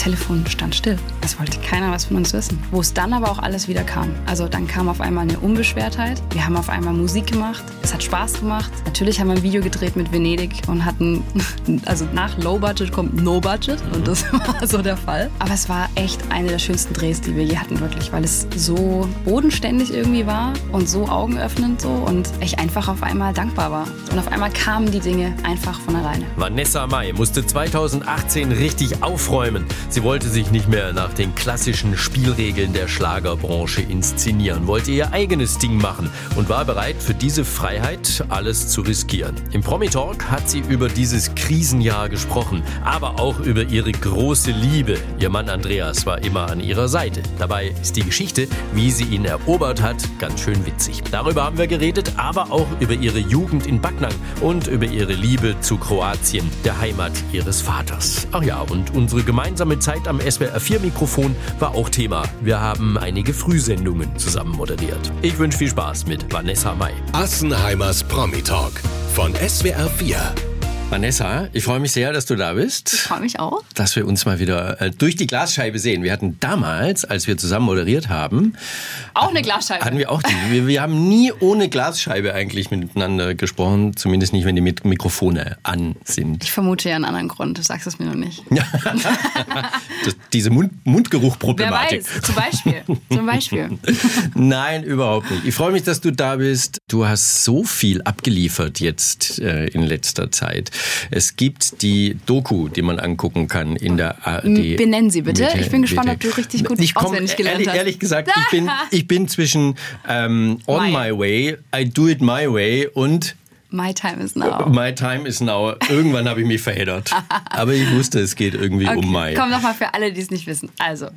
Telefon stand still. Es wollte keiner was von uns wissen. Wo es dann aber auch alles wieder kam. Also dann kam auf einmal eine Unbeschwertheit. Wir haben auf einmal Musik gemacht. Es hat Spaß gemacht. Natürlich haben wir ein Video gedreht mit Venedig und hatten, also nach Low Budget kommt No Budget und das war so der Fall. Aber es war echt eine der schönsten Drehs, die wir je hatten, wirklich, weil es so bodenständig irgendwie war und so augenöffnend so und ich einfach auf einmal dankbar war. Und auf einmal kamen die Dinge einfach von alleine. Vanessa Mai musste 2018 richtig aufräumen. Sie wollte sich nicht mehr nach den klassischen Spielregeln der Schlagerbranche inszenieren, wollte ihr eigenes Ding machen und war bereit, für diese Freiheit alles zu riskieren. Im Promi-Talk hat sie über dieses Krisenjahr gesprochen, aber auch über ihre große Liebe. Ihr Mann Andreas war immer an ihrer Seite. Dabei ist die Geschichte, wie sie ihn erobert hat, ganz schön witzig. Darüber haben wir geredet, aber auch über ihre Jugend in Backnang und über ihre Liebe zu Kroatien, der Heimat ihres Vaters. Ach ja, und unsere gemeinsame Zeit am SWR4-Mikrofon war auch Thema. Wir haben einige Frühsendungen zusammen moderiert. Ich wünsche viel Spaß mit Vanessa May. Assenheimers Promi Talk von SWR4. Vanessa, ich freue mich sehr, dass du da bist. Ich freue mich auch. Dass wir uns mal wieder äh, durch die Glasscheibe sehen. Wir hatten damals, als wir zusammen moderiert haben, auch eine Glasscheibe. Hatten wir auch die. Wir, wir haben nie ohne Glasscheibe eigentlich miteinander gesprochen, zumindest nicht, wenn die Mikrofone an sind. Ich vermute ja einen anderen Grund, du sagst es mir noch nicht. das, diese Mund, Mundgeruch-Problematik. Wer weiß, zum Beispiel. zum Beispiel. Nein, überhaupt nicht. Ich freue mich, dass du da bist. Du hast so viel abgeliefert jetzt äh, in letzter Zeit. Es gibt die Doku, die man angucken kann in der ARD. Benennen Sie bitte. Ich bin gespannt, ob du richtig gut ich komm, auswendig gelernt ehrlich, hast. Ehrlich gesagt, ich bin, ich bin zwischen ähm, On my. my Way, I Do It My Way und My time is now. My time is now. Irgendwann habe ich mich verheddert. Aber ich wusste, es geht irgendwie okay. um My. Komm nochmal für alle, die es nicht wissen. Also,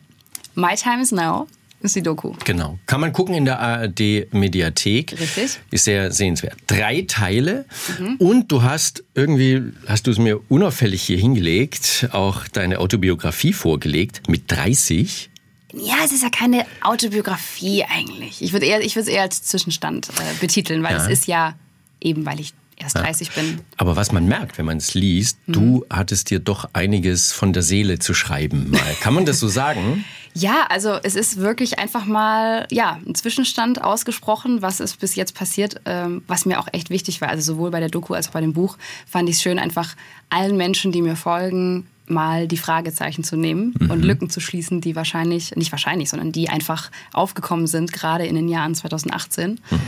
My time is now ist die Doku. Genau. Kann man gucken in der ARD-Mediathek. Richtig. Ist sehr sehenswert. Drei Teile. Mhm. Und du hast irgendwie, hast du es mir unauffällig hier hingelegt, auch deine Autobiografie vorgelegt mit 30. Ja, es ist ja keine Autobiografie eigentlich. Ich würde eher, ich würde es eher als Zwischenstand äh, betiteln, weil ja. es ist ja eben, weil ich erst 30 ja. bin. Aber was man merkt, wenn man es liest, mhm. du hattest dir doch einiges von der Seele zu schreiben. Mal. Kann man das so sagen? Ja, also es ist wirklich einfach mal ja ein Zwischenstand ausgesprochen, was ist bis jetzt passiert, ähm, was mir auch echt wichtig war. Also sowohl bei der Doku als auch bei dem Buch fand ich es schön, einfach allen Menschen, die mir folgen, mal die Fragezeichen zu nehmen mhm. und Lücken zu schließen, die wahrscheinlich, nicht wahrscheinlich, sondern die einfach aufgekommen sind, gerade in den Jahren 2018, mhm.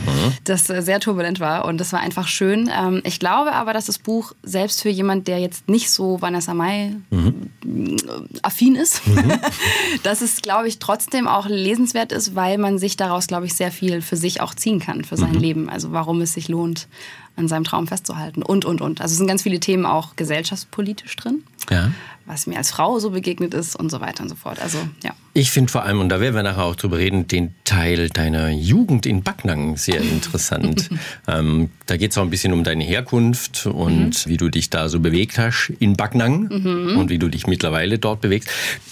das äh, sehr turbulent war und das war einfach schön. Ähm, ich glaube aber, dass das Buch selbst für jemand, der jetzt nicht so Vanessa Mai mhm. affin ist, mhm. dass es, glaube ich, trotzdem auch lesenswert ist, weil man sich daraus, glaube ich, sehr viel für sich auch ziehen kann, für sein mhm. Leben. Also warum es sich lohnt, an seinem Traum festzuhalten und, und, und. Also es sind ganz viele Themen auch gesellschaftspolitisch drin. Ja was mir als Frau so begegnet ist und so weiter und so fort. Also, ja. Ich finde vor allem, und da werden wir nachher auch drüber reden, den Teil deiner Jugend in Backnang sehr interessant. ähm, da geht es auch ein bisschen um deine Herkunft und mhm. wie du dich da so bewegt hast in Backnang mhm. und wie du dich mittlerweile dort bewegst.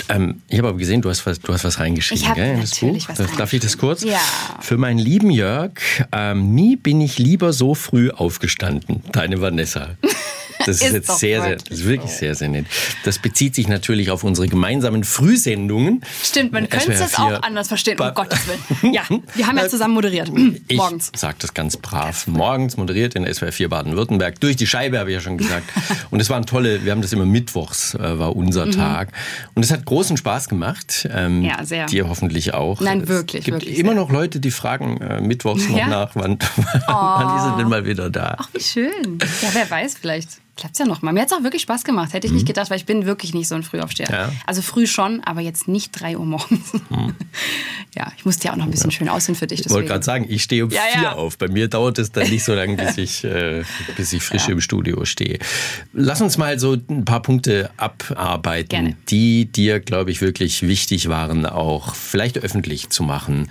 Ähm, ich habe aber gesehen, du hast was, du hast was reingeschrieben ich gell, in das Buch. Was Darf ich das kurz? Ja. Für meinen lieben Jörg, ähm, nie bin ich lieber so früh aufgestanden. Deine Vanessa. Das ist, ist jetzt sehr, sehr, das ist wirklich sehr, sehr nett. Das bezieht sich natürlich auf unsere gemeinsamen Frühsendungen. Stimmt, man könnte es auch anders verstehen, um Gottes Willen. Ja, wir haben ja zusammen moderiert. Ich morgens. sag das ganz brav. Morgens moderiert in SWR 4 Baden-Württemberg. Durch die Scheibe, habe ich ja schon gesagt. Und es waren tolle, wir haben das immer mittwochs, äh, war unser mhm. Tag. Und es hat großen Spaß gemacht. Ähm, ja, sehr. Dir hoffentlich auch. Nein, wirklich. Es gibt wirklich immer sehr. noch Leute, die fragen äh, mittwochs noch ja? nach, wann, wann, oh. wann ist er denn mal wieder da? Ach, wie schön. Ja, wer weiß vielleicht klappt ja noch mal. Mir hat es auch wirklich Spaß gemacht. Hätte ich mhm. nicht gedacht, weil ich bin wirklich nicht so ein Frühaufsteher. Ja. Also früh schon, aber jetzt nicht 3 Uhr morgens. Mhm. ja, ich musste ja auch noch ein bisschen ja. schön aussehen für dich. Ich wollte gerade sagen, ich stehe um ja, vier auf. Bei mir dauert es dann nicht so lange, bis ich, äh, bis ich frisch im Studio stehe. Lass uns mal so ein paar Punkte abarbeiten, Gerne. die dir, glaube ich, wirklich wichtig waren, auch vielleicht öffentlich zu machen.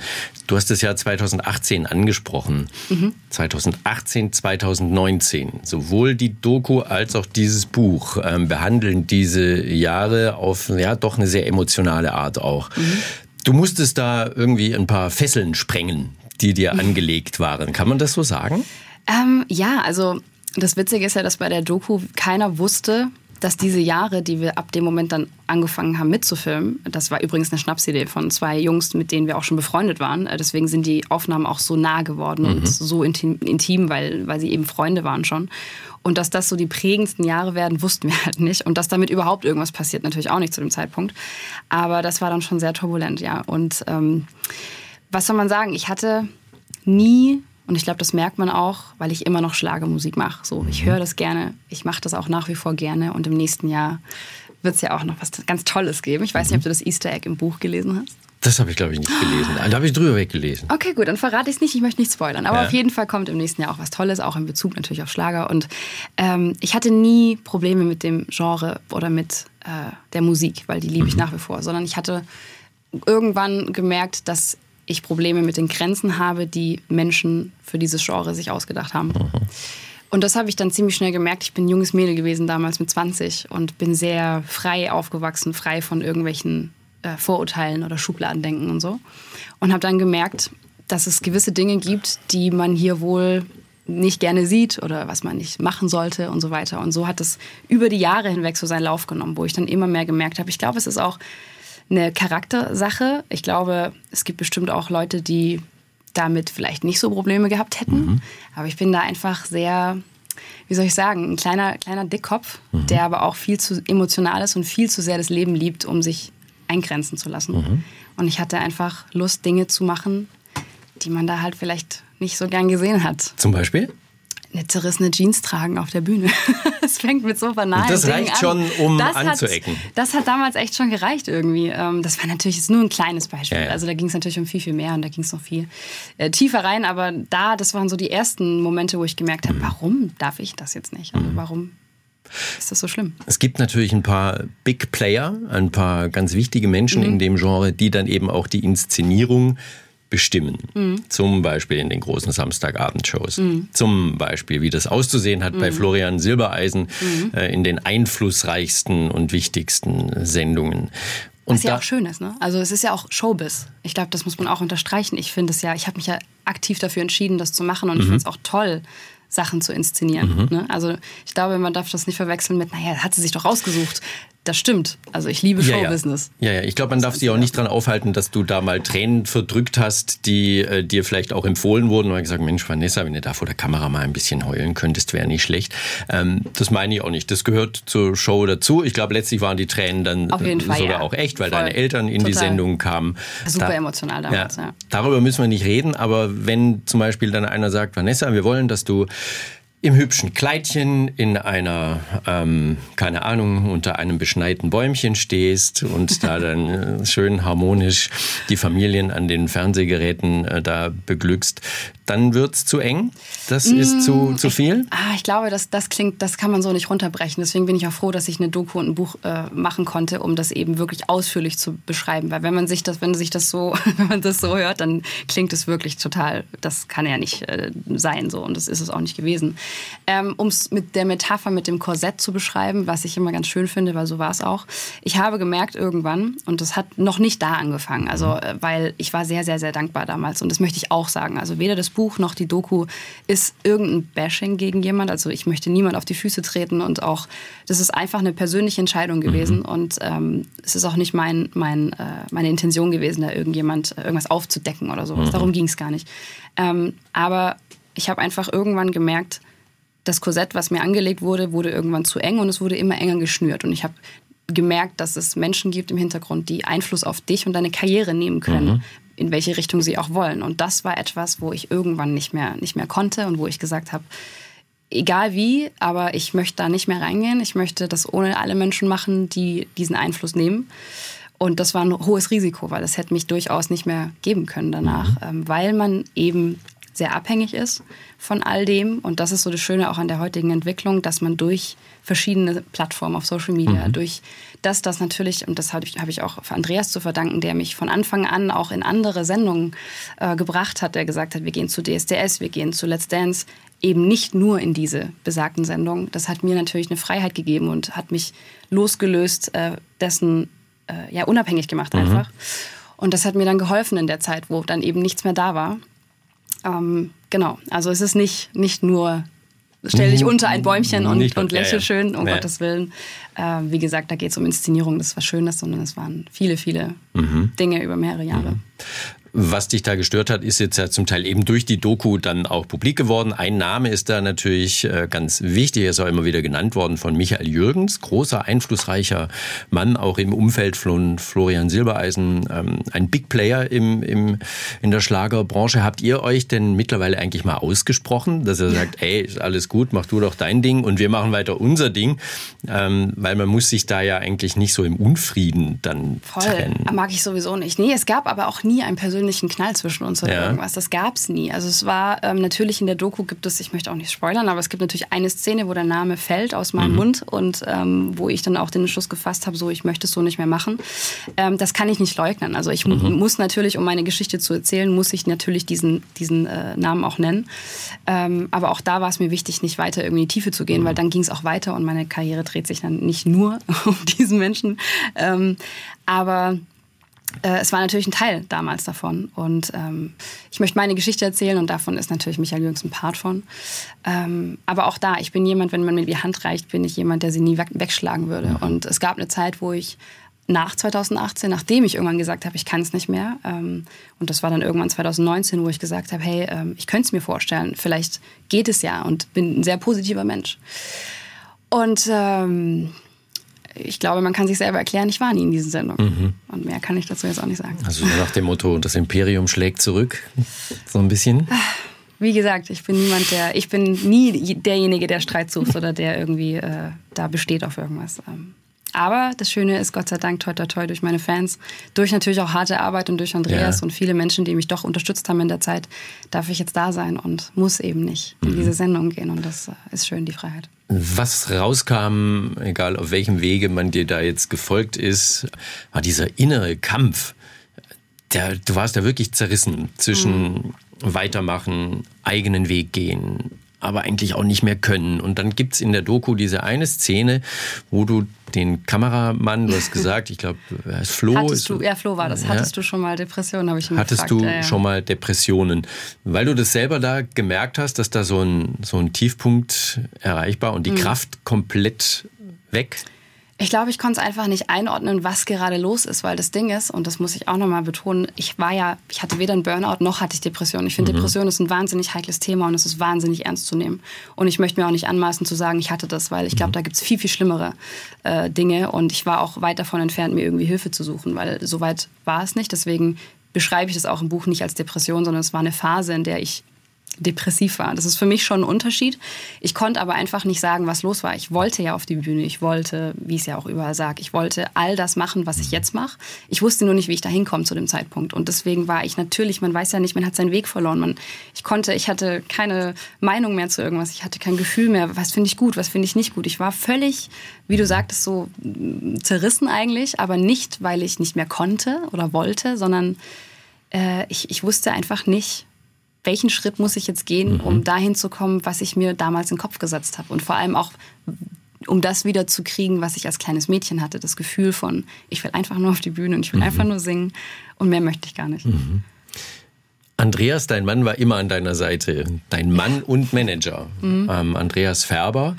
Du hast das Jahr 2018 angesprochen. Mhm. 2018, 2019. Sowohl die Doku als auch dieses Buch ähm, behandeln diese Jahre auf ja doch eine sehr emotionale Art auch. Mhm. Du musstest da irgendwie ein paar Fesseln sprengen, die dir mhm. angelegt waren. Kann man das so sagen? Ähm, ja, also das Witzige ist ja, dass bei der Doku keiner wusste, dass diese Jahre, die wir ab dem Moment dann angefangen haben mitzufilmen, das war übrigens eine Schnapsidee von zwei Jungs, mit denen wir auch schon befreundet waren. Äh, deswegen sind die Aufnahmen auch so nah geworden mhm. und so intim, intim, weil, weil sie eben Freunde waren schon. Und dass das so die prägendsten Jahre werden, wussten wir halt nicht. Und dass damit überhaupt irgendwas passiert, natürlich auch nicht zu dem Zeitpunkt. Aber das war dann schon sehr turbulent, ja. Und ähm, was soll man sagen? Ich hatte nie und ich glaube, das merkt man auch, weil ich immer noch Schlagermusik mache. So, ich mhm. höre das gerne, ich mache das auch nach wie vor gerne und im nächsten Jahr wird es ja auch noch was ganz Tolles geben. Ich weiß nicht, ob du das Easter Egg im Buch gelesen hast. Das habe ich, glaube ich, nicht gelesen. Da habe ich drüber weggelesen. Okay, gut, dann verrate ich es nicht. Ich möchte nicht spoilern. Aber ja. auf jeden Fall kommt im nächsten Jahr auch was Tolles, auch in Bezug natürlich auf Schlager. Und ähm, ich hatte nie Probleme mit dem Genre oder mit äh, der Musik, weil die liebe ich mhm. nach wie vor. Sondern ich hatte irgendwann gemerkt, dass ich Probleme mit den Grenzen habe, die Menschen für dieses Genre sich ausgedacht haben. Mhm. Und das habe ich dann ziemlich schnell gemerkt. Ich bin ein junges Mädel gewesen damals mit 20 und bin sehr frei aufgewachsen, frei von irgendwelchen äh, Vorurteilen oder Schubladendenken und so. Und habe dann gemerkt, dass es gewisse Dinge gibt, die man hier wohl nicht gerne sieht oder was man nicht machen sollte und so weiter. Und so hat es über die Jahre hinweg so seinen Lauf genommen, wo ich dann immer mehr gemerkt habe, ich glaube, es ist auch eine Charaktersache. Ich glaube, es gibt bestimmt auch Leute, die damit vielleicht nicht so Probleme gehabt hätten. Mhm. Aber ich bin da einfach sehr, wie soll ich sagen, ein kleiner, kleiner Dickkopf, mhm. der aber auch viel zu emotional ist und viel zu sehr das Leben liebt, um sich eingrenzen zu lassen. Mhm. Und ich hatte einfach Lust, Dinge zu machen, die man da halt vielleicht nicht so gern gesehen hat. Zum Beispiel? Eine zerrissene Jeans tragen auf der Bühne. Es fängt mit so banalen Das reicht an. schon, um das anzuecken. Hat, das hat damals echt schon gereicht irgendwie. Ähm, das war natürlich jetzt nur ein kleines Beispiel. Ja, ja. Also da ging es natürlich um viel, viel mehr und da ging es noch viel äh, tiefer rein. Aber da, das waren so die ersten Momente, wo ich gemerkt habe, mhm. warum darf ich das jetzt nicht? Also warum ist das so schlimm? Es gibt natürlich ein paar Big Player, ein paar ganz wichtige Menschen mhm. in dem Genre, die dann eben auch die Inszenierung bestimmen. Mhm. Zum Beispiel in den großen Samstagabendshows. Mhm. Zum Beispiel, wie das auszusehen hat mhm. bei Florian Silbereisen mhm. äh, in den einflussreichsten und wichtigsten Sendungen. Und Was ja auch schön ist, ne? Also es ist ja auch Showbiz. Ich glaube, das muss man auch unterstreichen. Ich finde es ja, ich habe mich ja aktiv dafür entschieden, das zu machen und ich mhm. finde es auch toll, Sachen zu inszenieren. Mhm. Ne? Also ich glaube, man darf das nicht verwechseln mit, naja, hat sie sich doch rausgesucht. Das stimmt. Also ich liebe Showbusiness. Ja, ja. ja, ich glaube, man darf sich auch nicht daran aufhalten, dass du da mal Tränen verdrückt hast, die äh, dir vielleicht auch empfohlen wurden. Und gesagt, Mensch, Vanessa, wenn du da vor der Kamera mal ein bisschen heulen könntest, wäre nicht schlecht. Ähm, das meine ich auch nicht. Das gehört zur Show dazu. Ich glaube, letztlich waren die Tränen dann Fall, sogar ja. auch echt, weil Voll. deine Eltern in Total. die Sendung kamen. Super da, emotional damals, ja. Darüber müssen wir nicht reden, aber wenn zum Beispiel dann einer sagt, Vanessa, wir wollen, dass du im hübschen Kleidchen in einer, ähm, keine Ahnung, unter einem beschneiten Bäumchen stehst und da dann äh, schön harmonisch die Familien an den Fernsehgeräten äh, da beglückst, dann wird's zu eng. Das mmh, ist zu, mm, zu viel. Ich, ah, ich glaube, das, das klingt, das kann man so nicht runterbrechen. Deswegen bin ich auch froh, dass ich eine Doku und ein Buch äh, machen konnte, um das eben wirklich ausführlich zu beschreiben. Weil wenn man sich das, wenn sich das so, wenn man das so hört, dann klingt es wirklich total. Das kann ja nicht äh, sein so und das ist es auch nicht gewesen. Ähm, um es mit der Metapher mit dem Korsett zu beschreiben, was ich immer ganz schön finde, weil so war es auch. Ich habe gemerkt irgendwann, und das hat noch nicht da angefangen, also mhm. äh, weil ich war sehr, sehr, sehr dankbar damals. Und das möchte ich auch sagen. Also weder das Buch noch die Doku ist irgendein Bashing gegen jemand. Also ich möchte niemand auf die Füße treten und auch, das ist einfach eine persönliche Entscheidung gewesen. Mhm. Und ähm, es ist auch nicht mein, mein, äh, meine Intention gewesen, da irgendjemand äh, irgendwas aufzudecken oder sowas. Mhm. Darum ging es gar nicht. Ähm, aber ich habe einfach irgendwann gemerkt, das Korsett, was mir angelegt wurde, wurde irgendwann zu eng und es wurde immer enger geschnürt. Und ich habe gemerkt, dass es Menschen gibt im Hintergrund, die Einfluss auf dich und deine Karriere nehmen können, mhm. in welche Richtung sie auch wollen. Und das war etwas, wo ich irgendwann nicht mehr, nicht mehr konnte und wo ich gesagt habe, egal wie, aber ich möchte da nicht mehr reingehen. Ich möchte das ohne alle Menschen machen, die diesen Einfluss nehmen. Und das war ein hohes Risiko, weil das hätte mich durchaus nicht mehr geben können danach, mhm. ähm, weil man eben sehr abhängig ist von all dem. Und das ist so das Schöne auch an der heutigen Entwicklung, dass man durch verschiedene Plattformen auf Social Media, mhm. durch das, das natürlich, und das habe ich, hab ich auch für Andreas zu verdanken, der mich von Anfang an auch in andere Sendungen äh, gebracht hat, der gesagt hat, wir gehen zu DSDS, wir gehen zu Let's Dance, eben nicht nur in diese besagten Sendungen. Das hat mir natürlich eine Freiheit gegeben und hat mich losgelöst, äh, dessen äh, ja unabhängig gemacht mhm. einfach. Und das hat mir dann geholfen in der Zeit, wo dann eben nichts mehr da war. Ähm, genau, also es ist nicht, nicht nur stell dich unter ein Bäumchen und, Nicht- und lächel ja, ja. schön, um Ja. Gottes Willen. Äh, wie gesagt, da geht es um Inszenierung, das was Schönes, sondern es waren viele, viele Mhm. Dinge über mehrere Jahre. Was dich da gestört hat, ist jetzt ja zum Teil eben durch die Doku dann auch publik geworden. Ein Name ist da natürlich äh, ganz wichtig, er ist auch immer wieder genannt worden von Michael Jürgens, großer, einflussreicher Mann, auch im Umfeld von Florian Silbereisen, ähm, ein Big Player im, im, in der Schlagerbranche. Habt ihr euch denn mittlerweile eigentlich mal ausgesprochen, dass er sagt, ey, ist alles gut, mach du doch dein Ding und wir machen weiter unser Ding? Ähm, weil man muss sich da ja eigentlich nicht so im Unfrieden dann Voll, trennen. mag ich sowieso nicht. Nee, es gab aber auch nie einen persönlichen Knall zwischen uns oder Ja. irgendwas. Das gab es nie. Also es war ähm, natürlich in der Doku gibt es, ich möchte auch nicht spoilern, aber es gibt natürlich eine Szene, wo der Name fällt aus meinem Mund und ähm, wo ich dann auch den Entschluss gefasst habe, so ich möchte es so nicht mehr machen. Ähm, das kann ich nicht leugnen. Also ich mu- muss natürlich, um meine Geschichte zu erzählen, muss ich natürlich diesen, diesen äh, Namen auch nennen. Ähm, aber auch da war es mir wichtig, nicht weiter irgendwie in die Tiefe zu gehen, weil dann ging es auch weiter und meine Karriere dreht sich dann nicht nur um diesen Menschen. Ähm, aber äh, es war natürlich ein Teil damals davon. Und ähm, ich möchte meine Geschichte erzählen und davon ist natürlich Michael Jürgens ein Part von. Ähm, aber auch da, ich bin jemand, wenn man mir die Hand reicht, bin ich jemand, der sie nie weg wegschlagen würde. Und es gab eine Zeit, wo ich nach 2018, nachdem ich irgendwann gesagt habe, ich kann es nicht mehr, ähm, und das war dann irgendwann 2019, wo ich gesagt habe, hey, ähm, ich könnte es mir vorstellen, vielleicht geht es ja und bin ein sehr positiver Mensch. Und ähm, ich glaube, man kann sich selber erklären, ich war nie in diesen Sendungen. Und mehr kann ich dazu jetzt auch nicht sagen. Also nach dem Motto, das Imperium schlägt zurück, so ein bisschen. Wie gesagt, ich bin niemand, der, ich bin nie derjenige, der Streit sucht oder der irgendwie äh, da besteht auf irgendwas. Ähm, aber das Schöne ist, Gott sei Dank, toi, toi, toi, durch meine Fans, durch natürlich auch harte Arbeit und durch Andreas Ja. und viele Menschen, die mich doch unterstützt haben in der Zeit, darf ich jetzt da sein und muss eben nicht in diese Sendung gehen. Und das äh, ist schön, die Freiheit. Was rauskam, egal auf welchem Wege man dir da jetzt gefolgt ist, war dieser innere Kampf. Der, du warst da wirklich zerrissen zwischen weitermachen, eigenen Weg gehen, aber eigentlich auch nicht mehr können. Und dann gibt's in der Doku diese eine Szene, wo du den Kameramann, du hast gesagt, ich glaube, er heißt Flo. Hattest ist- du, ja, Flo war das. Ja. Hattest du schon mal Depressionen, habe ich ihn Hattest gefragt. du Ja, ja. schon mal Depressionen? Weil du das selber da gemerkt hast, dass da so ein, so ein Tiefpunkt erreichbar und die Mhm. Kraft komplett weg? Ich glaube, ich konnte es einfach nicht einordnen, was gerade los ist, weil das Ding ist, und das muss ich auch nochmal betonen, ich war ja, ich hatte weder einen Burnout noch hatte ich Depression. Ich finde, Depression ist ein wahnsinnig heikles Thema und es ist wahnsinnig ernst zu nehmen. Und ich möchte mir auch nicht anmaßen zu sagen, ich hatte das, weil ich glaube, da gibt es viel, viel schlimmere äh, Dinge und ich war auch weit davon entfernt, mir irgendwie Hilfe zu suchen, weil so weit war es nicht. Deswegen beschreibe ich das auch im Buch nicht als Depression, sondern es war eine Phase, in der ich depressiv war. Das ist für mich schon ein Unterschied. Ich konnte aber einfach nicht sagen, was los war. Ich wollte ja auf die Bühne. Ich wollte, wie es ja auch überall sage, ich wollte all das machen, was ich jetzt mache. Ich wusste nur nicht, wie ich da hinkomme zu dem Zeitpunkt. Und deswegen war ich natürlich, man weiß ja nicht, man hat seinen Weg verloren. Man, ich konnte, ich hatte keine Meinung mehr zu irgendwas. Ich hatte kein Gefühl mehr. Was finde ich gut, was finde ich nicht gut. Ich war völlig, wie du sagtest, so mm, zerrissen eigentlich, aber nicht, weil ich nicht mehr konnte oder wollte, sondern äh, ich, ich wusste einfach nicht, welchen Schritt muss ich jetzt gehen, um dahin zu kommen, was ich mir damals in den Kopf gesetzt habe. Und vor allem auch, um das wieder zu kriegen, was ich als kleines Mädchen hatte. Das Gefühl von, ich will einfach nur auf die Bühne und ich will einfach nur singen und mehr möchte ich gar nicht. Andreas, dein Mann war immer an deiner Seite. Dein Mann und Manager. Mhm. Ähm, Andreas Färber.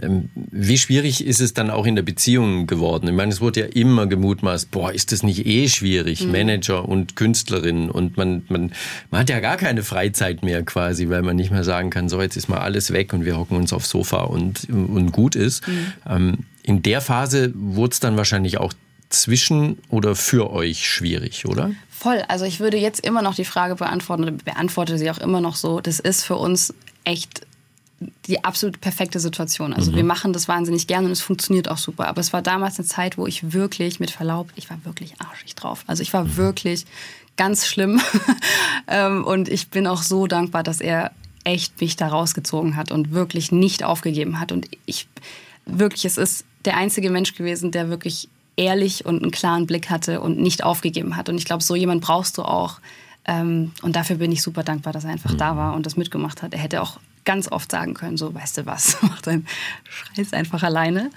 Ähm, wie schwierig ist es dann auch in der Beziehung geworden? Ich meine, es wurde ja immer gemutmaßt, boah, ist das nicht eh schwierig, Mhm. Manager und Künstlerin und man, man, man hat ja gar keine Freizeit mehr quasi, weil man nicht mehr sagen kann, so jetzt ist mal alles weg und wir hocken uns aufs Sofa und, und gut ist. Mhm. Ähm, in der Phase wurde es dann wahrscheinlich auch zwischen oder für euch schwierig, oder? Voll. Also ich würde jetzt immer noch die Frage beantworten beantworte sie auch immer noch so. Das ist für uns echt die absolut perfekte Situation. Also wir machen das wahnsinnig gerne und es funktioniert auch super. Aber es war damals eine Zeit, wo ich wirklich, mit Verlaub, ich war wirklich arschig drauf. Also ich war wirklich ganz schlimm. Ähm, und ich bin auch so dankbar, dass er echt mich da rausgezogen hat und wirklich nicht aufgegeben hat. Und ich wirklich, es ist der einzige Mensch gewesen, der wirklich ehrlich und einen klaren Blick hatte und nicht aufgegeben hat. Und ich glaube, so jemand brauchst du auch. Ähm, und dafür bin ich super dankbar, dass er einfach da war und das mitgemacht hat. Er hätte auch ganz oft sagen können, so, weißt du was, mach deinen Scheiß einfach alleine.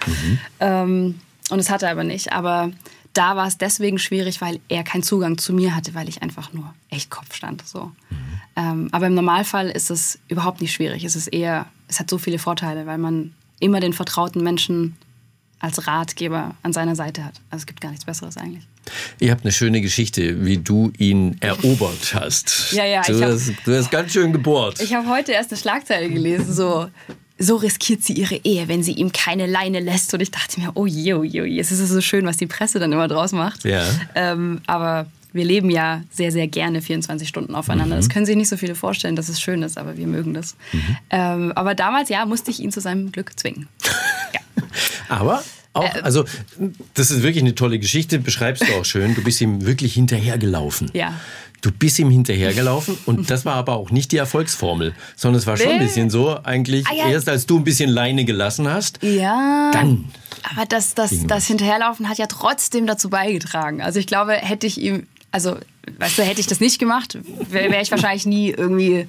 Ähm, und das hat er aber nicht. Aber da war es deswegen schwierig, weil er keinen Zugang zu mir hatte, weil ich einfach nur echt Kopf stand. So. Ähm, aber im Normalfall ist es überhaupt nicht schwierig. Es ist eher, es hat so viele Vorteile, weil man immer den vertrauten Menschen als Ratgeber an seiner Seite hat. Also es gibt gar nichts Besseres eigentlich. Ihr habt eine schöne Geschichte, wie du ihn erobert hast. Ja, ja, Du, ich hab- hast, du hast ganz schön gebohrt. Ich habe heute erst eine Schlagzeile gelesen, so, so riskiert sie ihre Ehe, wenn sie ihm keine Leine lässt. Und ich dachte mir, oh je, oh je, oh je. Es ist so schön, was die Presse dann immer draus macht. Ja. Ähm, aber wir leben ja sehr, sehr gerne 24 Stunden aufeinander. Das können sich nicht so viele vorstellen, dass es schön ist, aber wir mögen das. Ähm, aber damals, ja, musste ich ihn zu seinem Glück zwingen. Ja. Aber auch, Äh, also, das ist wirklich eine tolle Geschichte, beschreibst du auch schön. Du bist ihm wirklich hinterhergelaufen. Ja. Du bist ihm hinterhergelaufen und das war aber auch nicht die Erfolgsformel, sondern es war schon ein bisschen so, eigentlich, Ah, ja. erst als du ein bisschen Leine gelassen hast, Ja. dann. Aber das, das, das. Hinterherlaufen hat ja trotzdem dazu beigetragen. Also ich glaube, hätte ich ihm, also weißt du, hätte ich das nicht gemacht, wäre wär ich wahrscheinlich nie irgendwie,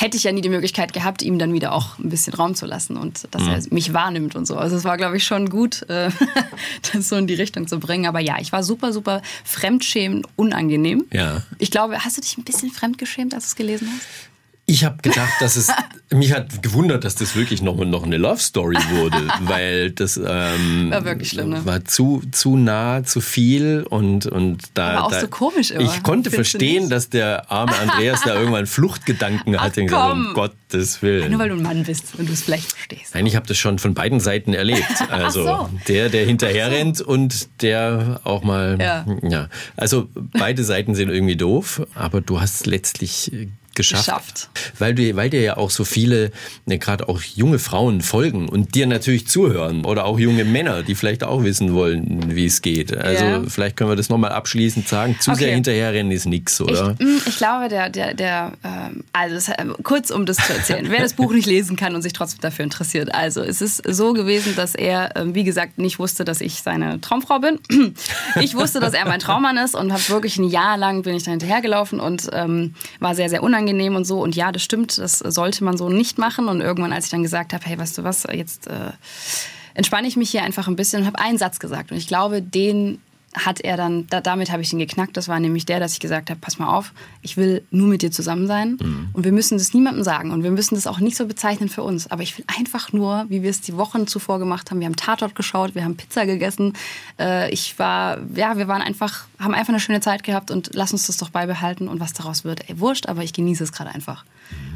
hätte ich ja nie die Möglichkeit gehabt, ihm dann wieder auch ein bisschen Raum zu lassen und dass er mich wahrnimmt und so. Also es war, glaube ich, schon gut, äh, das so in die Richtung zu bringen. Aber ja, ich war super, super fremdschämend, unangenehm. Ja. Ich glaube, hast du dich ein bisschen fremdgeschämt, als du es gelesen hast? Ich habe gedacht, dass es mich hat gewundert, dass das wirklich noch, noch eine Love Story wurde, weil das ähm, War wirklich schlimm, ne? war zu zu nah, zu viel und und da Aber auch da, so komisch immer. Ich konnte Findest verstehen, dass der arme Andreas da irgendwann Fluchtgedanken hatte und gesagt, um Gottes Willen. Nur weil du ein Mann bist und du es vielleicht verstehst. Nein, ich habe das schon von beiden Seiten erlebt. Also so. der, der hinterher rennt und der auch mal. Ja. ja. Also beide Seiten sind irgendwie doof, aber du hast letztlich geschafft. Geschafft. Weil, du, weil dir ja auch so viele, ne, gerade auch junge Frauen folgen und dir natürlich zuhören. Oder auch junge Männer, die vielleicht auch wissen wollen, wie es geht. Also Ja. vielleicht können wir das nochmal abschließend sagen. Zu sehr Okay. hinterherrennen ist nix, oder? Ich, mh, ich glaube, der, der, der, ähm, also es, äh, kurz um das zu erzählen, wer das Buch nicht lesen kann und sich trotzdem dafür interessiert. Also es ist so gewesen, dass er, ähm, wie gesagt, nicht wusste, dass ich seine Traumfrau bin. Ich wusste, dass er mein Traummann ist und habe wirklich ein Jahr lang bin ich da hinterhergelaufen und ähm, war sehr, sehr unangenehm und so. Und ja, das stimmt, das sollte man so nicht machen. Und irgendwann, als ich dann gesagt habe, hey, weißt du was, jetzt äh, entspanne ich mich hier einfach ein bisschen und habe einen Satz gesagt. Und ich glaube, den hat er dann, da, damit habe ich ihn geknackt. Das war nämlich der, dass ich gesagt habe, pass mal auf, ich will nur mit dir zusammen sein und wir müssen das niemandem sagen und wir müssen das auch nicht so bezeichnen für uns. Aber ich will einfach nur, wie wir es die Wochen zuvor gemacht haben, wir haben Tatort geschaut, wir haben Pizza gegessen. Äh, ich war, ja, wir waren einfach, haben einfach eine schöne Zeit gehabt und lass uns das doch beibehalten und was daraus wird, ey, wurscht, aber ich genieße es gerade einfach.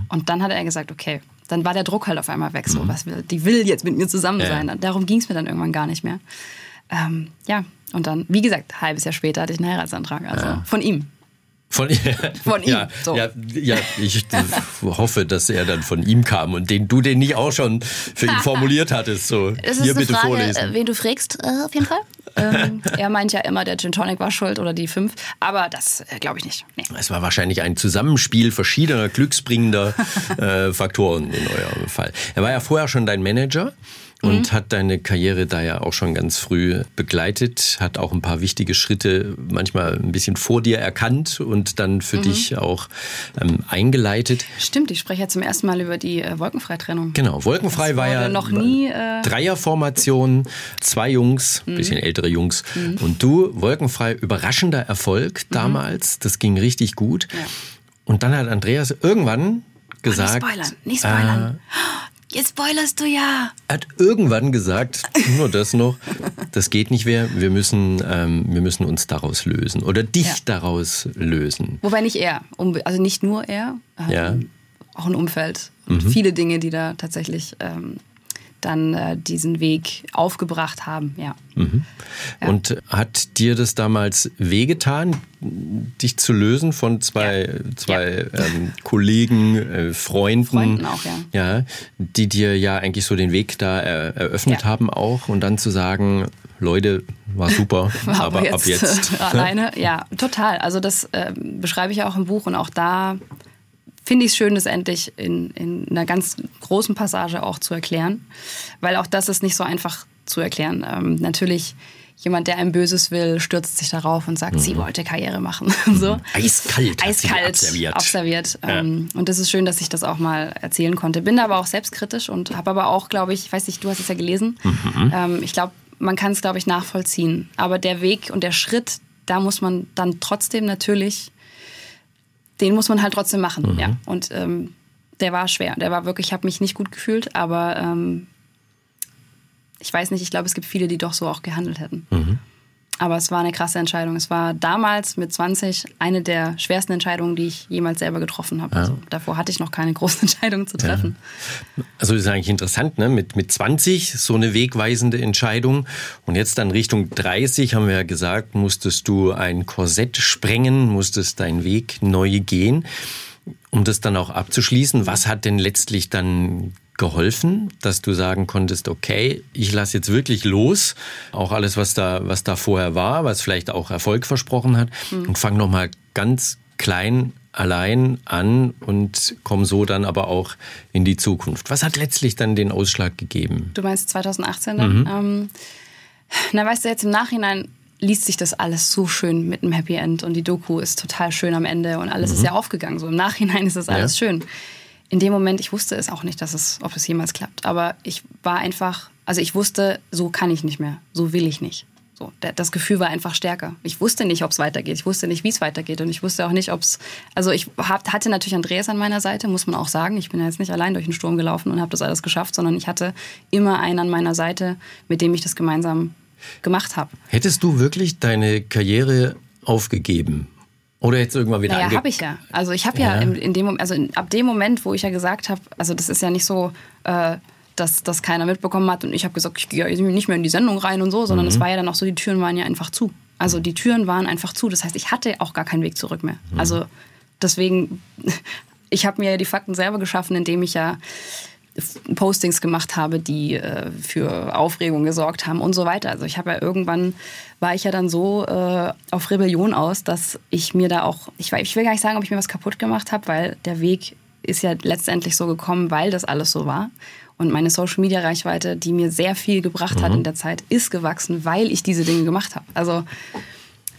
Und dann hat er gesagt, okay, dann war der Druck halt auf einmal weg. So, was will, die will jetzt mit mir zusammen sein. Darum ging es mir dann irgendwann gar nicht mehr. Ähm, ja, und dann, wie gesagt, ein halbes Jahr später hatte ich einen Heiratsantrag. Also von ihm. Von, Von ihm, Ja, so. ja, ja, ich hoffe, dass er dann von ihm kam und den du den nicht auch schon für ihn formuliert hattest. So, hier ist eine bitte Frage, vorlesen. äh, wen du fragst, äh, auf jeden Fall. ähm, er meint ja immer, der Gin Tonic war schuld oder die fünf. Aber das äh, glaube ich nicht. Nee. Es war wahrscheinlich ein Zusammenspiel verschiedener glücksbringender äh, Faktoren in eurem Fall. Er war ja vorher schon dein Manager und hat deine Karriere da ja auch schon ganz früh begleitet, hat auch ein paar wichtige Schritte manchmal ein bisschen vor dir erkannt und dann für dich auch ähm, eingeleitet. Stimmt, ich spreche ja zum ersten Mal über die äh, Wolkenfreitrennung. Genau, Wolkenfrei war ja noch nie, äh, Dreierformation, zwei Jungs, bisschen ältere Jungs und du, Wolkenfrei, überraschender Erfolg damals, das ging richtig gut. Ja. Und dann hat Andreas irgendwann gesagt, Nicht spoilern, nicht spoilern. Äh, Jetzt spoilerst du ja. er hat irgendwann gesagt, nur das noch, das geht nicht mehr, wir müssen, ähm, wir müssen uns daraus lösen oder dich Ja. daraus lösen. Wobei nicht er, also nicht nur er, ähm, Ja. auch ein Umfeld und viele Dinge, die da tatsächlich ähm, dann äh, diesen Weg aufgebracht haben. Ja. Ja. Und hat dir das damals wehgetan, dich zu lösen von zwei, zwei Ähm, Kollegen, äh, Freunden, Freunden auch, ja. ja, die dir ja eigentlich so den Weg da er, eröffnet Ja. haben auch und dann zu sagen, Leute, war super, War aber, ab jetzt. äh, alleine. Ja, total. Also das ähm, beschreibe ich ja auch im Buch und auch da finde ich es schön, das endlich in, in einer ganz großen Passage auch zu erklären, weil auch das ist nicht so einfach zu erklären. Ähm, natürlich jemand, der einem Böses will, stürzt sich darauf und sagt, sie wollte Karriere machen. so. Eiskalt, Eiskalt abserviert. abserviert. Ähm, und das ist schön, dass ich das auch mal erzählen konnte. Bin aber auch selbstkritisch und habe aber auch, glaube ich, ich weiß nicht, du hast es ja gelesen. Mhm. Ähm, ich glaube, man kann es, glaube ich, nachvollziehen. Aber der Weg und der Schritt, da muss man dann trotzdem natürlich den muss man halt trotzdem machen, mhm. ja. Und ähm, der war schwer. Der war wirklich, ich habe mich nicht gut gefühlt, aber ähm, ich weiß nicht, ich glaube, es gibt viele, die doch so auch gehandelt hätten. Mhm. Aber es war eine krasse Entscheidung. Es war damals mit 20 eine der schwersten Entscheidungen, die ich jemals selber getroffen habe. Ja. Also davor hatte ich noch keine großen Entscheidungen zu treffen. Ja. Also das ist eigentlich interessant, ne? Mit, mit 20 so eine wegweisende Entscheidung. Und jetzt dann Richtung 30 haben wir ja gesagt, musstest du ein Korsett sprengen, musstest deinen Weg neu gehen. Um das dann auch abzuschließen, was hat denn letztlich dann geholfen, dass du sagen konntest, okay, ich lasse jetzt wirklich los, auch alles, was da, was da vorher war, was vielleicht auch Erfolg versprochen hat, mhm. und fang nochmal ganz klein allein an und komm so dann aber auch in die Zukunft. Was hat letztlich dann den Ausschlag gegeben? Du meinst 2018 dann? Mhm. Ähm, na, weißt du, jetzt im Nachhinein liest sich das alles so schön mit einem Happy End und die Doku ist total schön am Ende und alles mhm. ist ja aufgegangen. So im Nachhinein ist das alles ja. schön in dem Moment, ich wusste es auch nicht, dass es, ob es jemals klappt. Aber ich war einfach, also ich wusste, so kann ich nicht mehr, so will ich nicht. So, das Gefühl war einfach stärker. Ich wusste nicht, ob es weitergeht. Ich wusste nicht, wie es weitergeht. Und ich wusste auch nicht, ob es. Also, ich hab, hatte natürlich Andreas an meiner Seite, muss man auch sagen. Ich bin ja jetzt nicht allein durch den Sturm gelaufen und habe das alles geschafft, sondern ich hatte immer einen an meiner Seite, mit dem ich das gemeinsam gemacht habe. Hättest du wirklich deine Karriere aufgegeben? Oder jetzt irgendwann wieder Naja, habe ich ja. Also ich habe ja, ja in, in, dem also in, ab dem Moment, wo ich ja gesagt habe, also das ist ja nicht so, äh, dass das keiner mitbekommen hat und ich habe gesagt, ich gehe nicht mehr in die Sendung rein und so, sondern es mhm. war ja dann auch so, die Türen waren ja einfach zu. Also die Türen waren einfach zu. Das heißt, ich hatte auch gar keinen Weg zurück mehr. Mhm. Also deswegen, ich habe mir ja die Fakten selber geschaffen, indem ich ja Postings gemacht habe, die äh, für Aufregung gesorgt haben und so weiter. Also ich habe ja irgendwann, war ich ja dann so äh, auf Rebellion aus, dass ich mir da auch, ich, ich will gar nicht sagen, ob ich mir was kaputt gemacht habe, weil der Weg ist ja letztendlich so gekommen, weil das alles so war. Und meine Social-Media-Reichweite, die mir sehr viel gebracht mhm. hat in der Zeit, ist gewachsen, weil ich diese Dinge gemacht habe. Also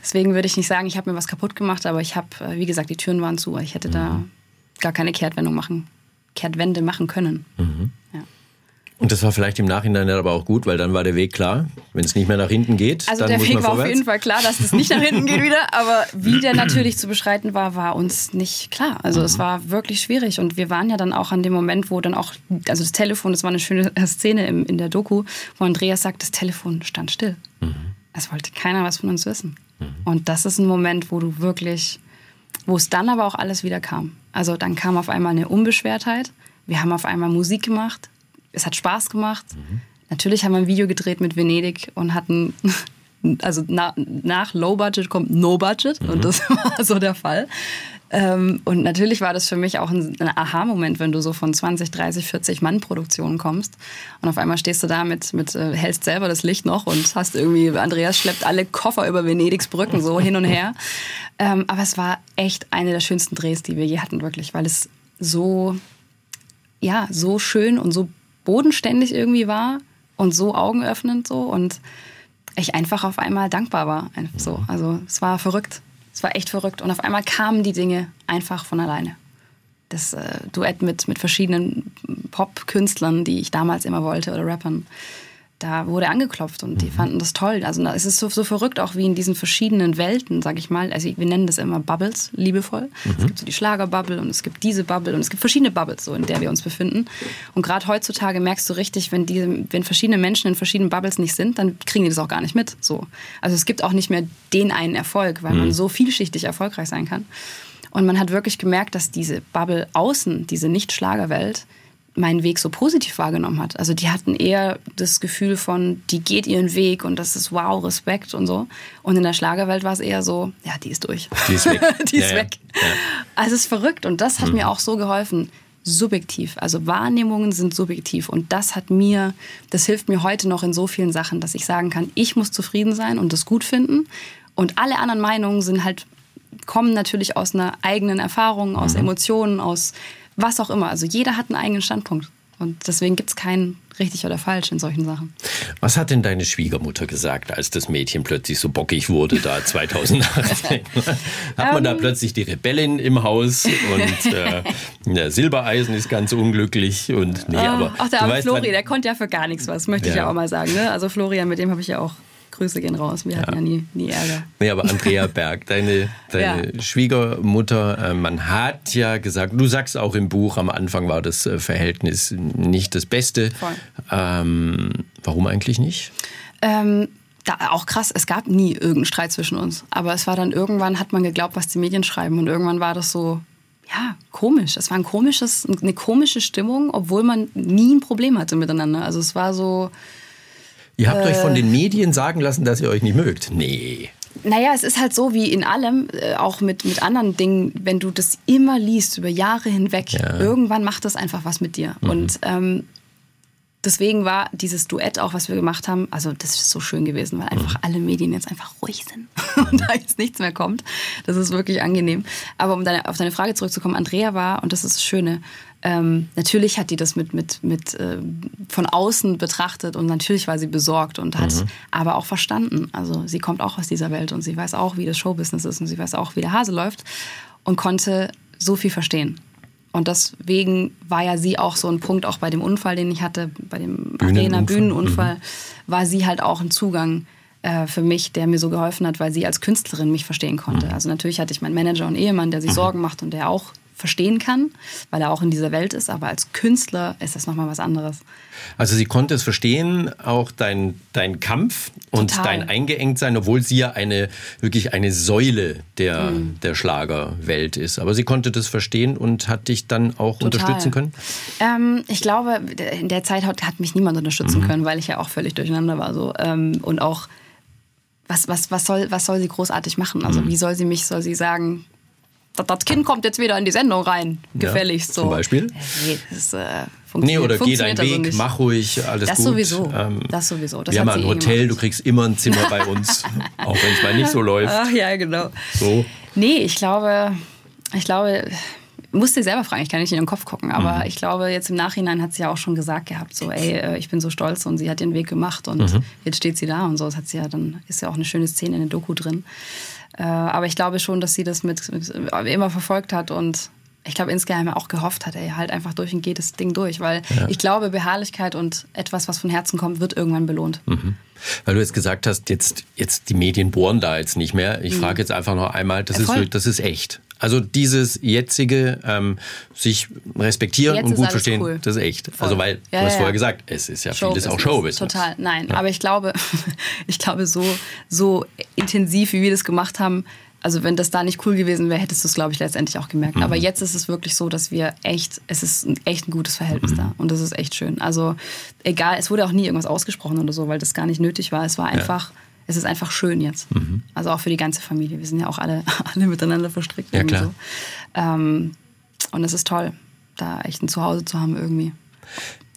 deswegen würde ich nicht sagen, ich habe mir was kaputt gemacht, aber ich habe, äh, wie gesagt, die Türen waren zu. Ich hätte mhm. da gar keine Kehrtwendung machen Kehrtwende machen können. Mhm. Ja. Und das war vielleicht im Nachhinein aber auch gut, weil dann war der Weg klar. Wenn es nicht mehr nach hinten geht, also dann der muss Weg man war vorwärts. auf jeden Fall klar, dass es nicht nach hinten geht wieder. Aber wie der natürlich zu beschreiten war, war uns nicht klar. Also mhm. es war wirklich schwierig und wir waren ja dann auch an dem Moment, wo dann auch, also das Telefon, das war eine schöne Szene im, in der Doku, wo Andreas sagt, das Telefon stand still. Mhm. Es wollte keiner was von uns wissen. Mhm. Und das ist ein Moment, wo du wirklich, wo es dann aber auch alles wieder kam. Also dann kam auf einmal eine Unbeschwertheit wir haben auf einmal Musik gemacht. Es hat Spaß gemacht. Mhm. Natürlich haben wir ein Video gedreht mit Venedig und hatten, also na, nach Low Budget kommt No Budget mhm. und das war so der Fall. Ähm, und natürlich war das für mich auch ein, ein Aha-Moment, wenn du so von 20, 30, 40 Mann Produktionen kommst und auf einmal stehst du da mit, mit äh, hältst selber das Licht noch und hast irgendwie, Andreas schleppt alle Koffer über Venedigs Brücken so hin und her. Ähm, aber es war echt eine der schönsten Drehs, die wir je hatten, wirklich, weil es so ja, so schön und so bodenständig irgendwie war und so augenöffnend so und ich einfach auf einmal dankbar war. So. Also es war verrückt. Es war echt verrückt. Und auf einmal kamen die Dinge einfach von alleine. Das äh, Duett mit, mit verschiedenen Pop-Künstlern, die ich damals immer wollte, oder Rappern da wurde angeklopft und die mhm. fanden das toll. Also es ist so, so verrückt auch wie in diesen verschiedenen Welten, sag ich mal. Also wir nennen das immer Bubbles, liebevoll. Mhm. Es gibt so die Schlagerbubble und es gibt diese Bubble und es gibt verschiedene Bubbles, so in der wir uns befinden. Und gerade heutzutage merkst du richtig, wenn diese, wenn verschiedene Menschen in verschiedenen Bubbles nicht sind, dann kriegen die das auch gar nicht mit. So. Also es gibt auch nicht mehr den einen Erfolg, weil mhm. man so vielschichtig erfolgreich sein kann. Und man hat wirklich gemerkt, dass diese Bubble außen, diese Nicht-Schlagerwelt, meinen Weg so positiv wahrgenommen hat. Also die hatten eher das Gefühl von, die geht ihren Weg und das ist wow, Respekt und so. Und in der Schlagerwelt war es eher so, ja, die ist durch. Die ist weg. die ist ja, weg. Ja. Also es ist verrückt und das hat mhm. mir auch so geholfen. Subjektiv. Also Wahrnehmungen sind subjektiv und das hat mir, das hilft mir heute noch in so vielen Sachen, dass ich sagen kann, ich muss zufrieden sein und das gut finden und alle anderen Meinungen sind halt kommen natürlich aus einer eigenen Erfahrung, aus mhm. Emotionen, aus was auch immer. Also jeder hat einen eigenen Standpunkt. Und deswegen gibt es keinen richtig oder falsch in solchen Sachen. Was hat denn deine Schwiegermutter gesagt, als das Mädchen plötzlich so bockig wurde, da 2018? hat man da ähm. plötzlich die Rebellin im Haus und äh, der Silbereisen ist ganz unglücklich und nee, ah, aber. Auch der arme Flori, der konnte ja für gar nichts was, möchte ja. ich ja auch mal sagen. Ne? Also Florian, mit dem habe ich ja auch Grüße gehen raus. Wir hatten ja nie, nie Ärger. Nee, aber Andrea Berg, deine, deine ja. Schwiegermutter, äh, man hat ja gesagt, du sagst auch im Buch, am Anfang war das äh, Verhältnis nicht das Beste. Voll. Ähm, warum eigentlich nicht? Ähm, da, auch krass, es gab nie irgendeinen Streit zwischen uns. Aber es war dann irgendwann, hat man geglaubt, was die Medien schreiben. Und irgendwann war das so, ja, komisch. Es war ein komisches, eine komische Stimmung, obwohl man nie ein Problem hatte miteinander. Also es war so. Ihr habt äh, euch von den Medien sagen lassen, dass ihr euch nicht mögt. Nee. Naja, es ist halt so wie in allem, äh, auch mit, mit anderen Dingen, wenn du das immer liest, über Jahre hinweg, ja. irgendwann macht das einfach was mit dir. Mhm. Und ähm, deswegen war dieses Duett auch, was wir gemacht haben, also das ist so schön gewesen, weil einfach mhm. alle Medien jetzt einfach ruhig sind und da jetzt nichts mehr kommt. Das ist wirklich angenehm. Aber um deine, auf deine Frage zurückzukommen, Andrea war, und das ist das Schöne, ähm, natürlich hat die das mit, mit, mit äh, von außen betrachtet und natürlich war sie besorgt und hat mhm. aber auch verstanden. Also sie kommt auch aus dieser Welt und sie weiß auch, wie das Showbusiness ist und sie weiß auch, wie der Hase läuft und konnte so viel verstehen. Und deswegen war ja sie auch so ein Punkt, auch bei dem Unfall, den ich hatte, bei dem Arena-Bühnenunfall, mhm. war sie halt auch ein Zugang äh, für mich, der mir so geholfen hat, weil sie als Künstlerin mich verstehen konnte. Mhm. Also natürlich hatte ich meinen Manager und Ehemann, der sich mhm. Sorgen macht und der auch verstehen kann, weil er auch in dieser Welt ist. Aber als Künstler ist das nochmal was anderes. Also sie konnte es verstehen, auch dein, dein Kampf und Total. dein Eingeengtsein, obwohl sie ja eine wirklich eine Säule der, mhm. der Schlagerwelt ist. Aber sie konnte das verstehen und hat dich dann auch Total. unterstützen können? Ähm, ich glaube, in der Zeit hat, hat mich niemand unterstützen mhm. können, weil ich ja auch völlig durcheinander war. So. Ähm, und auch was, was, was, soll, was soll sie großartig machen? Also, mhm. wie soll sie mich, soll sie sagen, das Kind kommt jetzt wieder in die Sendung rein, gefälligst. Ja, zum Beispiel? Nee, das, äh, nee oder geh deinen Weg, so mach ruhig, alles das gut. Sowieso. Ähm, das sowieso. Das wir haben ein Hotel, du kriegst immer ein Zimmer bei uns, auch wenn es mal nicht so läuft. Ach ja, genau. So. Nee, ich glaube, ich glaube, musst dir selber fragen, ich kann nicht in den Kopf gucken, aber mhm. ich glaube, jetzt im Nachhinein hat sie ja auch schon gesagt gehabt, so, ey, äh, ich bin so stolz und sie hat den Weg gemacht und mhm. jetzt steht sie da und so. Das hat sie ja dann, ist ja auch eine schöne Szene in der Doku drin. Äh, aber ich glaube schon, dass sie das mit, mit immer verfolgt hat und ich glaube insgeheim auch gehofft hat, ey, halt einfach durch und geht das Ding durch, weil ja. ich glaube, Beharrlichkeit und etwas, was von Herzen kommt, wird irgendwann belohnt. Mhm. Weil du jetzt gesagt hast, jetzt, jetzt die Medien bohren da jetzt nicht mehr. Ich mhm. frage jetzt einfach noch einmal, das, ist, das ist echt. Also dieses jetzige ähm, sich respektieren Jetzt und gut verstehen, cool. das ist echt. Voll. Also weil ja, du hast ja, vorher gesagt, es ist ja vieles auch Showbusiness. Total, nein. Aber ich glaube, ich glaube so so intensiv, wie wir das gemacht haben, also wenn das da nicht cool gewesen wäre, hättest du es, glaube ich, letztendlich auch gemerkt. Mhm. Aber jetzt ist es wirklich so, dass wir echt, es ist ein, echt ein gutes Verhältnis mhm. da. Und das ist echt schön. Also egal, es wurde auch nie irgendwas ausgesprochen oder so, weil das gar nicht nötig war. Es war einfach, ja. Es ist einfach schön jetzt. Mhm. Also auch für die ganze Familie. Wir sind ja auch alle, alle miteinander verstrickt. Ja, klar. So. Ähm, und es ist toll, da echt ein Zuhause zu haben irgendwie.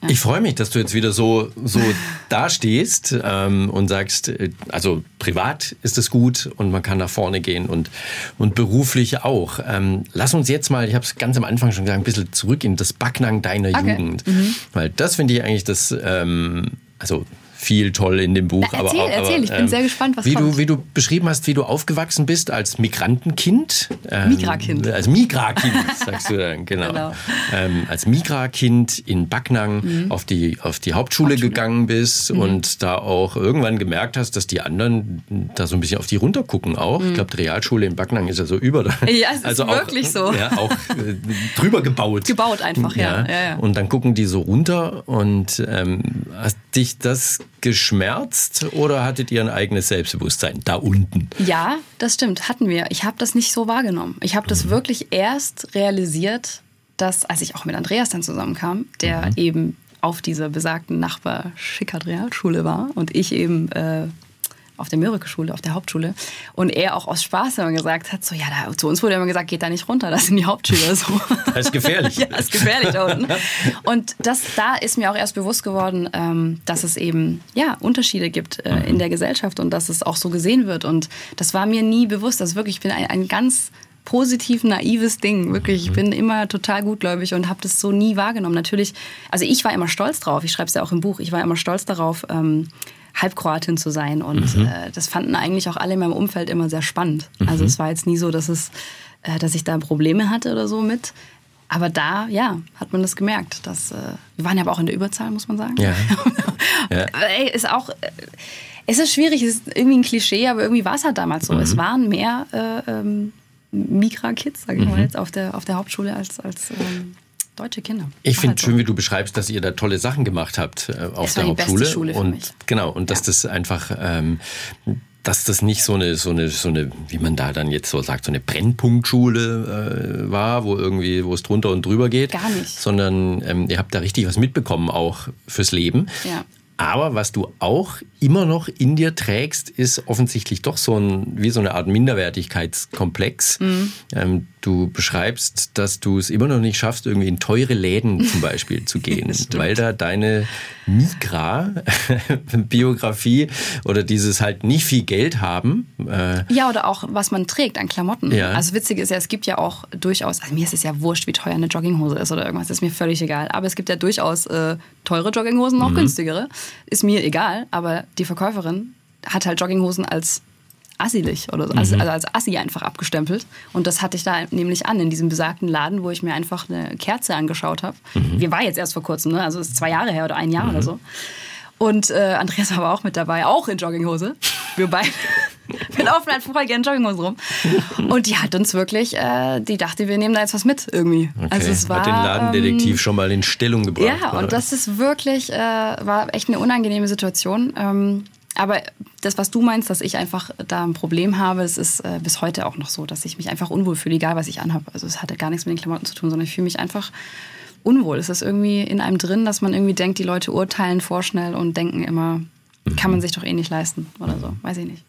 Ich freue mich, dass du jetzt wieder so, so dastehst ähm, und sagst, äh, also privat ist es gut und man kann nach vorne gehen und, und beruflich auch. Ähm, lass uns jetzt mal, ich habe es ganz am Anfang schon gesagt, ein bisschen zurück in das Backnang deiner okay. Jugend. Mhm. Weil das finde ich eigentlich das, ähm, also viel toll in dem Buch. Na, erzähl, aber, aber, erzähl, ich bin ähm, sehr gespannt, was wie kommt. Du, wie du beschrieben hast, wie du aufgewachsen bist als Migrantenkind. Ähm, Migrakind. Als Migrakind, sagst du dann, genau. genau. Ähm, als Migrakind in Backnang mhm. auf, die, auf die Hauptschule, Hauptschule. gegangen bist mhm. und da auch irgendwann gemerkt hast, dass die anderen da so ein bisschen auf die runtergucken auch. Mhm. Ich glaube, die Realschule in Backnang ist ja so über. Ja, es also ist auch, wirklich so. Ja, auch äh, drüber gebaut. Gebaut einfach, ja. ja. ja, Und dann gucken die so runter und ähm, hast dich das geschmerzt oder hattet ihr ein eigenes Selbstbewusstsein da unten? Ja, das stimmt, hatten wir. Ich habe das nicht so wahrgenommen. Ich habe das mhm. wirklich erst realisiert, dass, als ich auch mit Andreas dann zusammenkam, der mhm. eben auf dieser besagten Nachbar-Schickert-Realschule war und ich eben äh, auf der Mörike-Schule, auf der Hauptschule. Und er auch aus Spaß immer gesagt hat, so, ja, da, zu uns wurde immer gesagt, geht da nicht runter, das sind die Hauptschüler. So. Das ist gefährlich. ja, das ist gefährlich da unten. Und das, da ist mir auch erst bewusst geworden, ähm, dass es eben, ja, Unterschiede gibt äh, in der Gesellschaft und dass es auch so gesehen wird. Und das war mir nie bewusst. Das wirklich, ich bin ein, ein ganz positiv naives Ding. Wirklich, ich bin immer total gutgläubig und habe das so nie wahrgenommen. Natürlich, also ich war immer stolz drauf. Ich schreibe es ja auch im Buch. Ich war immer stolz darauf, ähm, Halbkroatin zu sein. Und mhm. äh, das fanden eigentlich auch alle in meinem Umfeld immer sehr spannend. Mhm. Also es war jetzt nie so, dass, es, äh, dass ich da Probleme hatte oder so mit. Aber da, ja, hat man das gemerkt. Dass, äh, wir waren ja aber auch in der Überzahl, muss man sagen. Ja. ja. Ey, ist auch, äh, Es ist schwierig, es ist irgendwie ein Klischee, aber irgendwie war es halt damals so. Mhm. Es waren mehr äh, ähm, Migra-Kids, sage ich Mhm. mal jetzt, auf der, auf der Hauptschule als, als ähm, deutsche Kinder. Ich finde halt so. schön, wie du beschreibst, dass ihr da tolle Sachen gemacht habt äh, auf der Hauptschule. Schule und mich. genau, und dass Ja. das einfach, ähm, dass das nicht so eine, so eine, so eine, wie man da dann jetzt so sagt, so eine Brennpunktschule äh, war, wo irgendwie, wo es drunter und drüber geht. Gar nicht. Sondern ähm, ihr habt da richtig was mitbekommen, auch fürs Leben. Ja. Aber was du auch immer noch in dir trägst, ist offensichtlich doch so ein, wie so eine Art Minderwertigkeitskomplex. Mhm. Ähm, du beschreibst, dass du es immer noch nicht schaffst, irgendwie in teure Läden zum Beispiel zu gehen, weil da deine Migra-Biografie oder dieses halt nicht viel Geld haben. Äh, Ja, oder auch, was man trägt an Klamotten. Ja. Also witzig ist ja, es gibt ja auch durchaus, also mir ist es ja wurscht, wie teuer eine Jogginghose ist oder irgendwas, ist mir völlig egal. Aber es gibt ja durchaus äh, teure Jogginghosen, Mhm. auch günstigere. Ist mir egal, aber die Verkäuferin hat halt Jogginghosen als assilig oder so, Mhm. also, also als assi einfach abgestempelt. Und das hatte ich da nämlich an, in diesem besagten Laden, wo ich mir einfach eine Kerze angeschaut habe. Mhm. Wir war jetzt erst vor kurzem, ne? also es ist zwei Jahre her oder ein Jahr oder so. Und äh, Andreas war aber auch mit dabei, auch in Jogginghose. Wir beide. Wir laufen halt voll gerne in Jogginghosen rum. Und die hat uns wirklich, äh, die dachte, wir nehmen da jetzt was mit irgendwie. okay. Also es war, Hat den Ladendetektiv ähm, schon mal in Stellung gebracht. ja, oder? und das ist wirklich, äh, war echt eine unangenehme Situation. Ähm, aber das, was du meinst, dass ich einfach da ein Problem habe, es ist äh, bis heute auch noch so, dass ich mich einfach unwohl fühle, egal was ich anhabe. Also es hatte gar nichts mit den Klamotten zu tun, sondern ich fühle mich einfach unwohl. Es ist irgendwie in einem drin, dass man irgendwie denkt, die Leute urteilen vorschnell und denken immer, kann man sich doch eh nicht leisten oder so. Weiß ich nicht.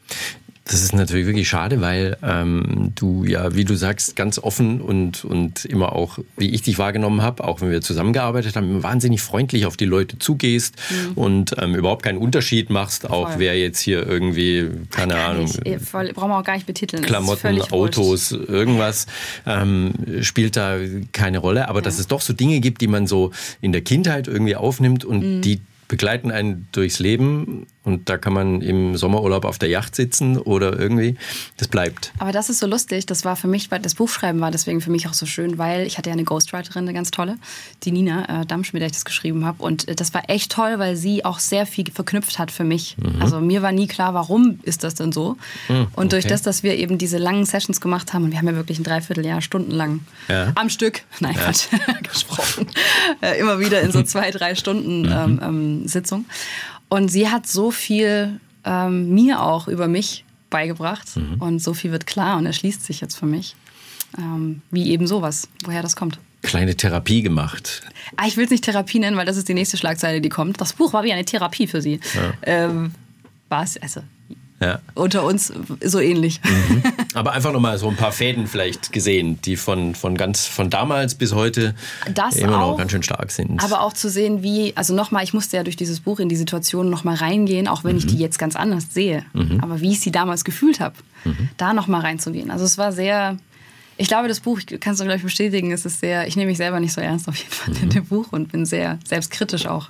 Das ist natürlich wirklich schade, weil ähm, du ja, wie du sagst, ganz offen und, und immer auch, wie ich dich wahrgenommen habe, auch wenn wir zusammengearbeitet haben, wahnsinnig freundlich auf die Leute zugehst und ähm, überhaupt keinen Unterschied machst, auch Mhm. Voll. ihr jetzt hier irgendwie, keine Ahnung, Ich, eh, voll, brauchen wir auch gar nicht betiteln. Klamotten, völlig wurscht. Autos, irgendwas ähm, spielt da keine Rolle. Aber dass es doch so Dinge gibt, die man so in der Kindheit irgendwie aufnimmt und Mhm. die begleiten einen durchs Leben und da kann man im Sommerurlaub auf der Yacht sitzen oder irgendwie, das bleibt. Aber das ist so lustig. Das war für mich, weil das Buchschreiben war deswegen für mich auch so schön, weil ich hatte ja eine Ghostwriterin, eine ganz tolle, die Nina äh, Damsch, mit der ich das geschrieben habe. Und äh, das war echt toll, weil sie auch sehr viel verknüpft hat für mich. Also mir war nie klar, warum ist das denn so. Und durch okay. das, dass wir eben diese langen Sessions gemacht haben, und wir haben ja wirklich ein Dreivierteljahr stundenlang Ja. am Stück, nein, Quatsch, gesprochen, äh, immer wieder in so zwei, drei Stunden ähm, ähm, Sitzung. Und sie hat so viel ähm, mir auch über mich beigebracht und so viel wird klar und erschließt sich jetzt für mich, ähm, wie eben sowas, woher das kommt. Kleine Therapie gemacht. Ah, ich will es nicht Therapie nennen, weil das ist die nächste Schlagzeile, die kommt. Das Buch war wie eine Therapie für sie. Ähm, war es, also Ja. unter uns so ähnlich. Aber einfach nochmal so ein paar Fäden vielleicht gesehen, die von, von ganz von damals bis heute Das immer noch auch, ganz schön stark sind. Aber auch zu sehen, wie, also nochmal, ich musste ja durch dieses Buch in die Situation nochmal reingehen, auch wenn ich die jetzt ganz anders sehe. Aber wie ich sie damals gefühlt habe, da nochmal reinzugehen. Also es war sehr, ich glaube, das Buch, ich kann es glaube ich bestätigen, es ist sehr, ich nehme mich selber nicht so ernst auf jeden Fall in dem Buch und bin sehr selbstkritisch auch.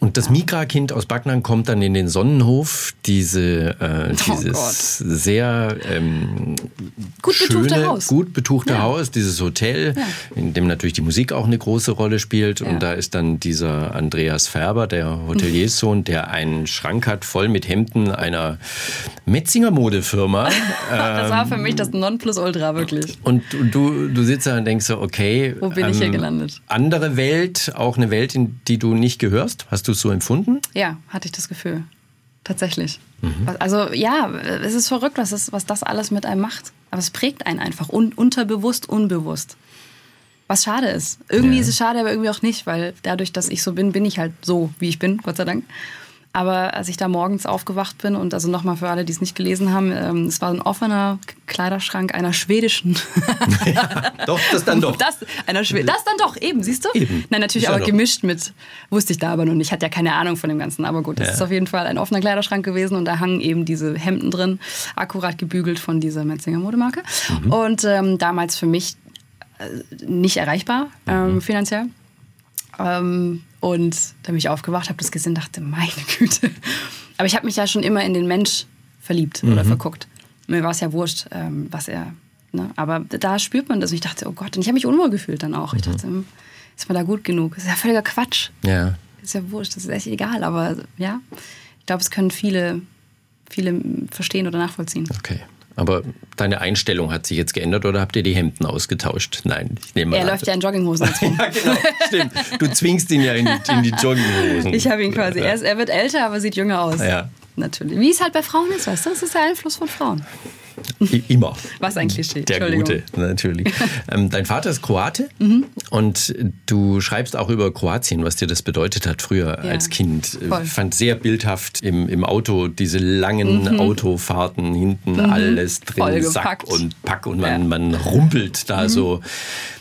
Und das Migra-Kind aus Backnang kommt dann in den Sonnenhof, diese, äh, Oh dieses sehr ähm, Gut betuchte schöne, Haus. gut betuchte Ja. Haus, dieses Hotel, Ja. in dem natürlich die Musik auch eine große Rolle spielt. Ja. Und da ist dann dieser Andreas Färber, der Hotelierssohn, der einen Schrank hat voll mit Hemden einer Metzinger Modefirma. Das war für mich das Nonplusultra, wirklich. Und du- du, sitzt da und denkst so, okay. ähm, Wo bin ich hier gelandet? Andere Welt, auch eine Welt, in die du nicht gehörst. Hast du es so empfunden? Ja, hatte ich das Gefühl. Tatsächlich. Mhm. Also ja, es ist verrückt, was, es, was das alles mit einem macht. Aber es prägt einen einfach, un, unterbewusst, unbewusst. Was schade ist. Irgendwie Ja. ist es schade, aber irgendwie auch nicht, weil dadurch, dass ich so bin, bin ich halt so, wie ich bin, Gott sei Dank. Aber als ich da morgens aufgewacht bin und also nochmal für alle, die es nicht gelesen haben, ähm, es war ein offener Kleiderschrank einer schwedischen Doch, das dann doch. das, einer Schwe das dann doch, eben, siehst du? Eben. Nein, natürlich ja aber doch. gemischt mit, wusste ich da aber noch nicht, hatte ja keine Ahnung von dem Ganzen. Aber gut, das Ja. ist auf jeden Fall ein offener Kleiderschrank gewesen und da hangen eben diese Hemden drin, akkurat gebügelt von dieser Metzinger Modemarke. Mhm. Und ähm, damals für mich äh, nicht erreichbar Mhm. ähm, finanziell. Ähm, und da bin ich aufgewacht, habe das gesehen, dachte, meine Güte. Aber ich habe mich ja schon immer in den Mensch verliebt Mhm. oder verguckt. Mir war es ja wurscht, ähm, was er. Ne? Aber da spürt man das. Und ich dachte, oh Gott, und ich habe mich unwohl gefühlt dann auch. Ich Mhm. dachte, hm, ist mir da gut genug? Das ist ja völliger Quatsch. Ja. Ist ja wurscht, das ist echt egal. Aber ja, ich glaube, es können viele viele verstehen oder nachvollziehen. Okay. Aber deine Einstellung hat sich jetzt geändert oder habt ihr die Hemden ausgetauscht? Nein, ich nehme Er an. läuft ja in Jogginghosen ja, genau, stimmt. Du zwingst ihn ja in die, in die Jogginghosen. Ich habe ihn quasi. Er, ist, er wird älter, aber sieht jünger aus. Ja. Natürlich. Wie es halt bei Frauen ist, weißt du? Das ist der Einfluss von Frauen. Immer. Was ein Klischee. Der. Gute, natürlich. ähm, dein Vater ist Kroate Mhm. und du schreibst auch über Kroatien, was dir das bedeutet hat früher Ja, als Kind. voll. Ich fand sehr bildhaft im, im Auto diese langen Autofahrten, hinten alles drin, Mhm. Voll Sack gepackt. und Pack und man, Ja. man rumpelt da so,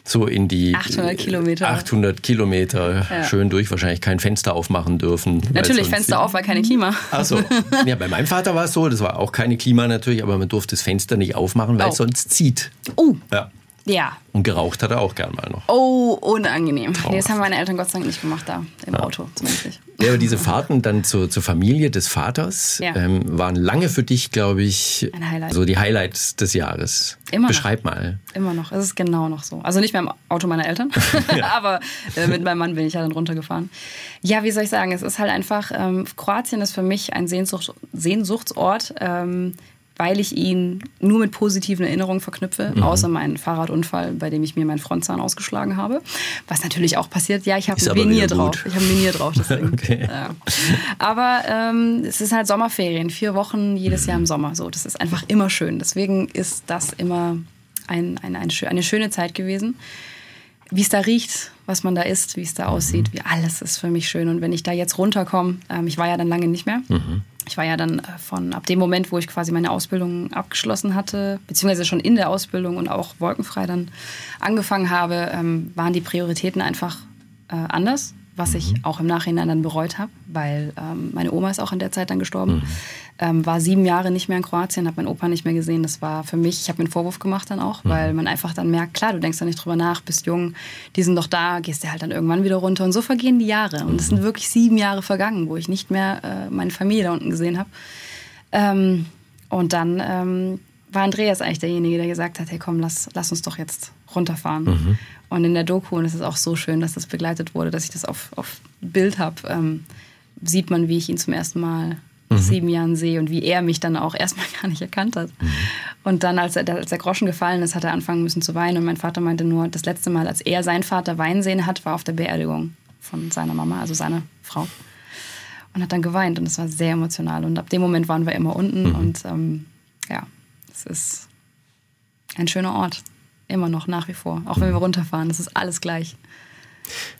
so in die 800 Kilometer. 800 Kilometer Ja. schön durch, wahrscheinlich kein Fenster aufmachen dürfen. Natürlich, Fenster auf, weil keine Klima. Achso, ja, bei meinem Vater war es so, das war auch keine Klima natürlich, aber man durfte das Fenster nicht aufmachen, weil Oh. es sonst zieht. Oh, Ja. ja. Und geraucht hat er auch gern mal noch. Oh, unangenehm. Nee, das haben meine Eltern Gott sei Dank nicht gemacht da, im Auto zumindest nicht. Ja, aber diese Fahrten dann zur, zur Familie des Vaters Ja. ähm, waren lange für dich, glaube ich, Ein Highlight. so die Highlights des Jahres. Immer noch. Beschreib mal. Immer noch. Es ist genau noch so. Also nicht mehr im Auto meiner Eltern, aber äh, mit meinem Mann bin ich ja dann runtergefahren. Ja, wie soll ich sagen? Es ist halt einfach, ähm, Kroatien ist für mich ein Sehnsucht, Sehnsuchtsort, ähm, weil ich ihn nur mit positiven Erinnerungen verknüpfe, außer meinen Fahrradunfall, bei dem ich mir meinen Frontzahn ausgeschlagen habe. Was natürlich auch passiert. Ja, ich habe ein Venier drauf. Ich habe ein Venier drauf, deswegen. Okay. Ja. Aber ähm, es ist halt Sommerferien, vier Wochen jedes Jahr im Sommer. So, das ist einfach immer schön. Deswegen ist das immer ein, ein, ein, eine schöne Zeit gewesen. Wie es da riecht, was man da isst, wie es da aussieht, wie alles ist für mich schön. Und wenn ich da jetzt runterkomme, ähm, ich war ja dann lange nicht mehr. Ich war ja dann äh, von ab dem Moment, wo ich quasi meine Ausbildung abgeschlossen hatte, beziehungsweise schon in der Ausbildung und auch wolkenfrei dann angefangen habe, ähm, waren die Prioritäten einfach äh, anders, was ich auch im Nachhinein dann bereut habe, weil ähm, meine Oma ist auch in der Zeit dann gestorben. Ähm, war sieben Jahre nicht mehr in Kroatien, habe meinen Opa nicht mehr gesehen. Das war für mich, ich habe mir einen Vorwurf gemacht dann auch, weil man einfach dann merkt, klar, du denkst da nicht drüber nach, bist jung, die sind doch da, gehst dir halt dann irgendwann wieder runter und so vergehen die Jahre. Und es sind wirklich sieben Jahre vergangen, wo ich nicht mehr äh, meine Familie da unten gesehen habe. Ähm, und dann ähm, war Andreas eigentlich derjenige, der gesagt hat, hey komm, lass, lass uns doch jetzt runterfahren. Und in der Doku, und es ist auch so schön, dass das begleitet wurde, dass ich das auf, auf Bild habe, ähm, sieht man, wie ich ihn zum ersten Mal nach sieben Jahren sehe und wie er mich dann auch erstmal gar nicht erkannt hat. Und dann, als, er, als der Groschen gefallen ist, hat er anfangen müssen zu weinen. Und mein Vater meinte nur, das letzte Mal, als er seinen Vater weinen sehen hat, war auf der Beerdigung von seiner Mama, also seiner Frau und hat dann geweint und es war sehr emotional. Und ab dem Moment waren wir immer unten und ähm, es ist ein schöner Ort. Immer noch, nach wie vor. Auch wenn wir runterfahren, es ist alles gleich.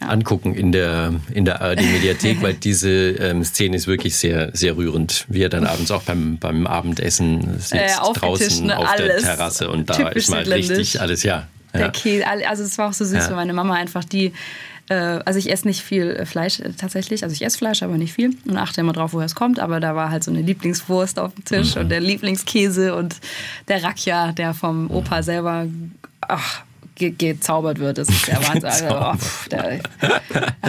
Angucken in der, in der ARD-Mediathek, weil diese ähm, Szene ist wirklich sehr, sehr rührend. Wie er dann abends auch beim, beim Abendessen sitzt, Äh, aufgetischt, draußen ne, auf alles. der Terrasse und da ist mal richtig alles, ja. Der ja. Käse, all- also es war auch so süß Ja. für meine Mama einfach, die, äh, also ich esse nicht viel äh, Fleisch äh, tatsächlich, also ich esse Fleisch, aber nicht viel und achte immer drauf, woher es kommt, aber da war halt so eine Lieblingswurst auf dem Mhm. Tisch und der Lieblingskäse und der Rakia, der vom Opa selber, ach, ge gezaubert wird. Das ist der Wahnsinn. Also, oh, der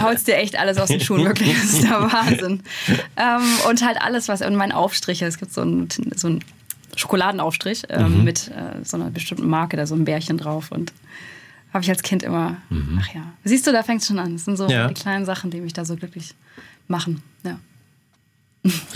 haut dir echt alles aus den Schuhen, wirklich. Das ist der Wahnsinn. Ähm, und halt alles, was, und mein Aufstrich, es gibt so einen, so einen Schokoladenaufstrich ähm, mit äh, so einer bestimmten Marke, da so ein Bärchen drauf und habe ich als Kind immer, ach ja. Siehst du, da fängt es schon an. Das sind so Ja. die kleinen Sachen, die mich da so glücklich machen. Ja.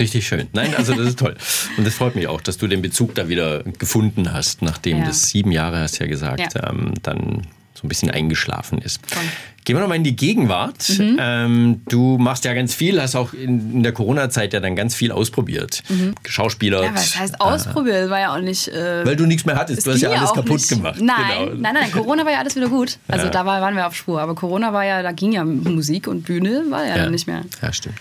Richtig schön. Nein, also das ist toll. Und das freut mich auch, dass du den Bezug da wieder gefunden hast, nachdem Ja. das sieben Jahre, hast ja gesagt, ähm, dann so ein bisschen eingeschlafen ist. Voll. Gehen wir nochmal in die Gegenwart. Mhm. Ähm, du machst ja ganz viel, hast auch in, in der Corona-Zeit ja dann ganz viel ausprobiert. Mhm. ja, was heißt ausprobieren? Das war ja auch nicht. Äh, Weil du nichts mehr hattest. es Du hast ja alles kaputt nicht. gemacht. Nein, Genau. nein, nein, Corona war ja alles wieder gut. Also Ja. da war, waren wir auf Spur. Aber Corona war ja, da ging ja Musik und Bühne, war ja, dann nicht mehr. Ja, stimmt.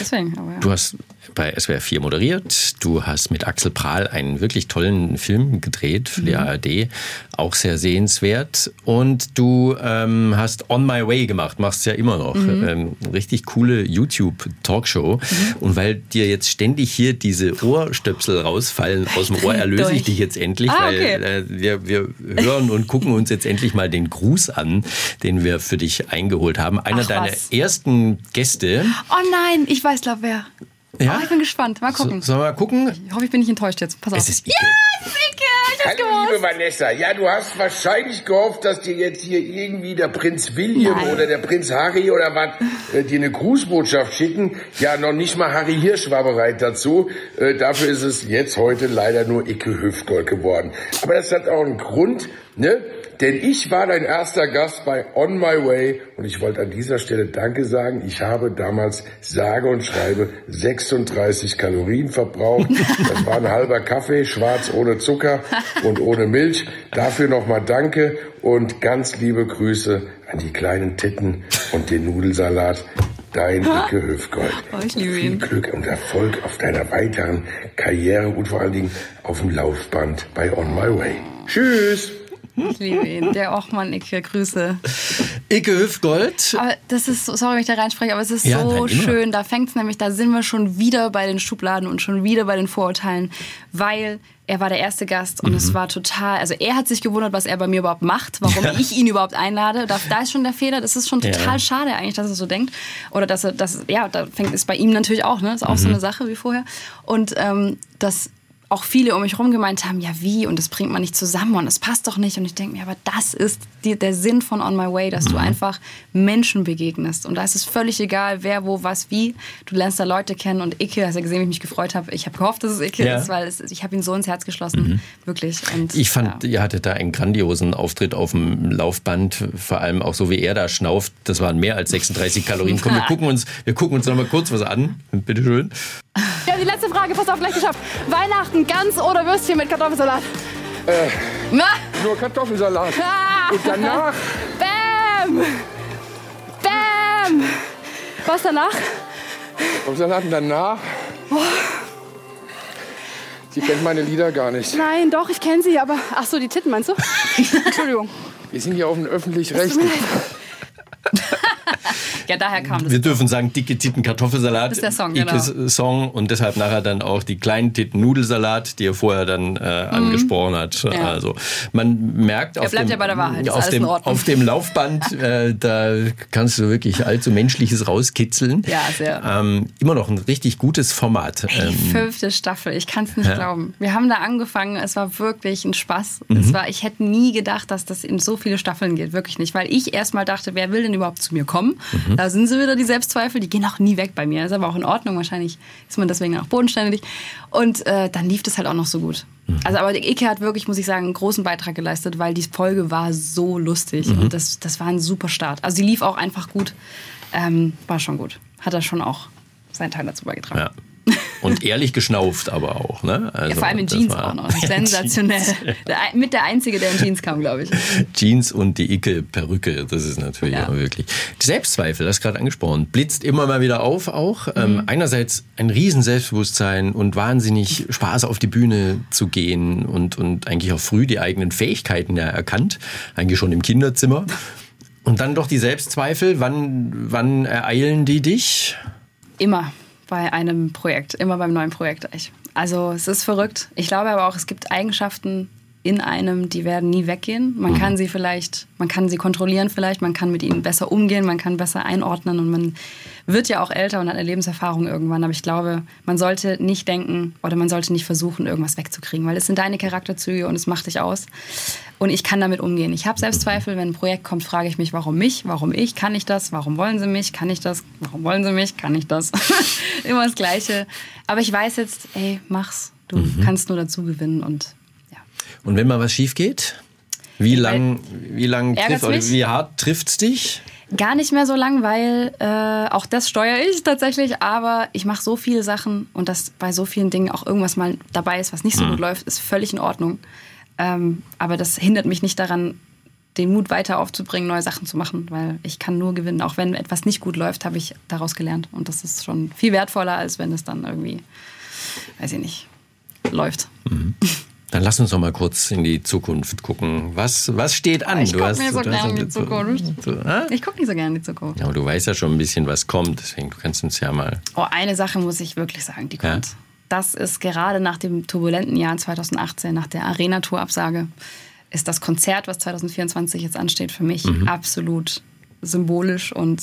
Deswegen, aber ja. Du hast bei SWR 4 moderiert. Du hast mit Axel Prahl einen wirklich tollen Film gedreht für Mhm. die ARD. Auch sehr sehenswert. Und du ähm, hast On My Way gemacht, machst ja immer noch. Mhm. Ähm, richtig coole YouTube-Talkshow. Und weil dir jetzt ständig hier diese Ohrstöpsel rausfallen aus dem Ohr, erlöse ich dich jetzt endlich, Ah, weil okay. äh, wir, wir hören und gucken uns jetzt endlich mal den Gruß an, den wir für dich eingeholt haben. Einer Ach, deiner was. ersten Gäste. Oh nein, ich weiß, glaub wer. Ja? Oh, ich bin gespannt. Mal So, gucken. sollen wir mal gucken? Ich hoffe, ich bin nicht enttäuscht jetzt. Pass auf. Es ist Ike. Ja, es ist Ike. Ich Hallo, gewusst. liebe Vanessa. Ja, du hast wahrscheinlich gehofft, dass dir jetzt hier irgendwie der Prinz William Nein. oder der Prinz Harry oder was äh, dir eine Grußbotschaft schicken. Ja, noch nicht mal Harry Hirsch war bereit dazu. Äh, dafür ist es jetzt heute leider nur Icke Hüftgold geworden. Aber das hat auch einen Grund, ne? Denn ich war dein erster Gast bei On My Way und ich wollte an dieser Stelle Danke sagen. Ich habe damals sage und schreibe 36 Kalorien verbraucht. Das war ein halber Kaffee, schwarz ohne Zucker und ohne Milch. Dafür nochmal Danke und ganz liebe Grüße an die kleinen Titten und den Nudelsalat. Dein Icke Hüftgold. Oh, Viel ihn. Glück und Erfolg auf deiner weiteren Karriere und vor allen Dingen auf dem Laufband bei On My Way. Tschüss! Ich liebe ihn. Der Ochmann, Icke, Grüße. Icke Hüftgold. Aber das ist, so- sorry, wenn ich da reinspreche, aber es ist Ja, so nein, schön. Da fängt es nämlich, da sind wir schon wieder bei den Schubladen und schon wieder bei den Vorurteilen, weil er war der erste Gast und Mhm. es war total, also er hat sich gewundert, was er bei mir überhaupt macht, warum ich ihn überhaupt einlade. Da, da ist schon der Fehler, das ist schon total Ja. schade eigentlich, dass er so denkt. Oder dass er, das, ja, da fängt es bei ihm natürlich auch, ne? Ist auch Mhm. so eine Sache wie vorher. Und ähm, das auch viele um mich herum gemeint haben, ja wie und das bringt man nicht zusammen und es passt doch nicht und ich denke mir, aber das ist die, der Sinn von On My Way, dass du einfach Menschen begegnest und da ist es völlig egal, wer, wo, was, wie. Du lernst da Leute kennen und Icke, hast ja gesehen, wie ich mich gefreut habe. Ich habe gehofft, dass es Icke Ja. ist, weil es, ich habe ihn so ins Herz geschlossen, wirklich. Und, Ich fand, ja. ihr hattet da einen grandiosen Auftritt auf dem Laufband, vor allem auch so wie er da schnauft. Das waren mehr als 36 Kalorien. Komm, wir gucken uns, wir gucken uns noch mal kurz was an. Bitte schön. Wir haben die letzte Frage, pass auf, gleich geschafft. Weihnachten, Gans oder Würstchen mit Kartoffelsalat? Na, Nur Kartoffelsalat. Ah, Und danach Bam! Bam! Was danach? Kartoffelsalat und danach. Sie kennt meine Lieder gar nicht. Nein, doch, ich kenne sie, aber. Ach so, die Titten meinst du? Entschuldigung. Wir sind hier auf dem öffentlich-rechtlichen. ja, daher kam das. Wir dürfen sagen, dicke Titten Kartoffelsalat. Das ist der Song, Ikes genau. Song und deshalb nachher dann auch die kleinen Titten Nudelsalat, die er vorher dann äh, angesprochen hat. Mhm. Ja. Also man merkt auf bleibt dem, ja bei der Wahrheit, ist auf, dem auf dem Laufband, äh, da kannst du wirklich allzu Menschliches rauskitzeln. Ja, sehr. Ähm, immer noch ein richtig gutes Format. Die Ähm, fünfte Staffel, ich kann es nicht Ja. glauben. Wir haben da angefangen, es war wirklich ein Spaß. Mhm. Es war, ich hätte nie gedacht, dass das in so viele Staffeln geht, wirklich nicht. Weil ich erstmal dachte, wer will denn überhaupt zu mir kommen? Mhm. Da sind sie wieder, die Selbstzweifel, die gehen auch nie weg bei mir. Das ist aber auch in Ordnung, wahrscheinlich ist man deswegen auch bodenständig. Und äh, dann lief das halt auch noch so gut. Mhm. Also aber Ike hat wirklich, muss ich sagen, einen großen Beitrag geleistet, weil die Folge war so lustig. Mhm. Und das, das war ein super Start. Also sie lief auch einfach gut. Ähm, war schon gut. Hat er schon auch seinen Teil dazu beigetragen. ja. Und ehrlich geschnauft aber auch. Ne? Also, Ja, vor allem in Jeans auch noch. Sensationell. Der, mit der Einzige, der in Jeans kam, glaube ich. Jeans und die Icke-Perücke, das ist natürlich Ja. auch wirklich. Die Selbstzweifel, das gerade angesprochen, blitzt immer mal wieder auf auch. Ähm, Mhm. einerseits ein riesen Selbstbewusstsein und wahnsinnig Spaß auf die Bühne zu gehen und, und eigentlich auch früh die eigenen Fähigkeiten ja erkannt, eigentlich schon im Kinderzimmer. Und dann doch die Selbstzweifel, wann, wann ereilen die dich? Immer bei einem Projekt, immer beim neuen Projekt. Also es ist verrückt. Ich glaube aber auch, es gibt Eigenschaften in einem, die werden nie weggehen. Man kann sie vielleicht, man kann sie kontrollieren vielleicht, man kann mit ihnen besser umgehen, man kann besser einordnen und man wird ja auch älter und hat eine Lebenserfahrung irgendwann. Aber ich glaube, man sollte nicht denken oder man sollte nicht versuchen, irgendwas wegzukriegen, weil es sind deine Charakterzüge und es macht dich aus. Und ich kann damit umgehen. Ich habe Selbstzweifel, wenn ein Projekt kommt, frage ich mich, warum mich, warum ich, kann ich das, warum wollen sie mich, kann ich das, warum wollen sie mich, kann ich das. Immer das Gleiche. Aber ich weiß jetzt, ey, mach's. Du kannst nur dazu gewinnen und ja. Und wenn mal was schief geht? Wie lang, wie lang trifft, oder wie hart trifft's dich? Gar nicht mehr so lang, weil äh, auch das steuere ich tatsächlich, aber ich mache so viele Sachen und dass bei so vielen Dingen auch irgendwas mal dabei ist, was nicht so gut läuft, ist völlig in Ordnung. Ähm, aber das hindert mich nicht daran, den Mut weiter aufzubringen, neue Sachen zu machen, weil ich kann nur gewinnen. Auch wenn etwas nicht gut läuft, habe ich daraus gelernt. Und das ist schon viel wertvoller, als wenn es dann irgendwie, weiß ich nicht, läuft. Dann lass uns noch mal kurz in die Zukunft gucken. Was, was steht an? Ich guck hast- mir so gerne in die Zukunft. Du, ah? Ich gucke nicht so gerne in die Zukunft. ja, aber du weißt ja schon ein bisschen, was kommt. Deswegen, du kannst uns ja mal. Oh, eine Sache muss ich wirklich sagen, die Ja. kommt. Das ist gerade nach dem turbulenten Jahr 2018, nach der Arena-Tour-Absage, ist das Konzert, was 2024 jetzt ansteht, für mich Mhm. absolut symbolisch und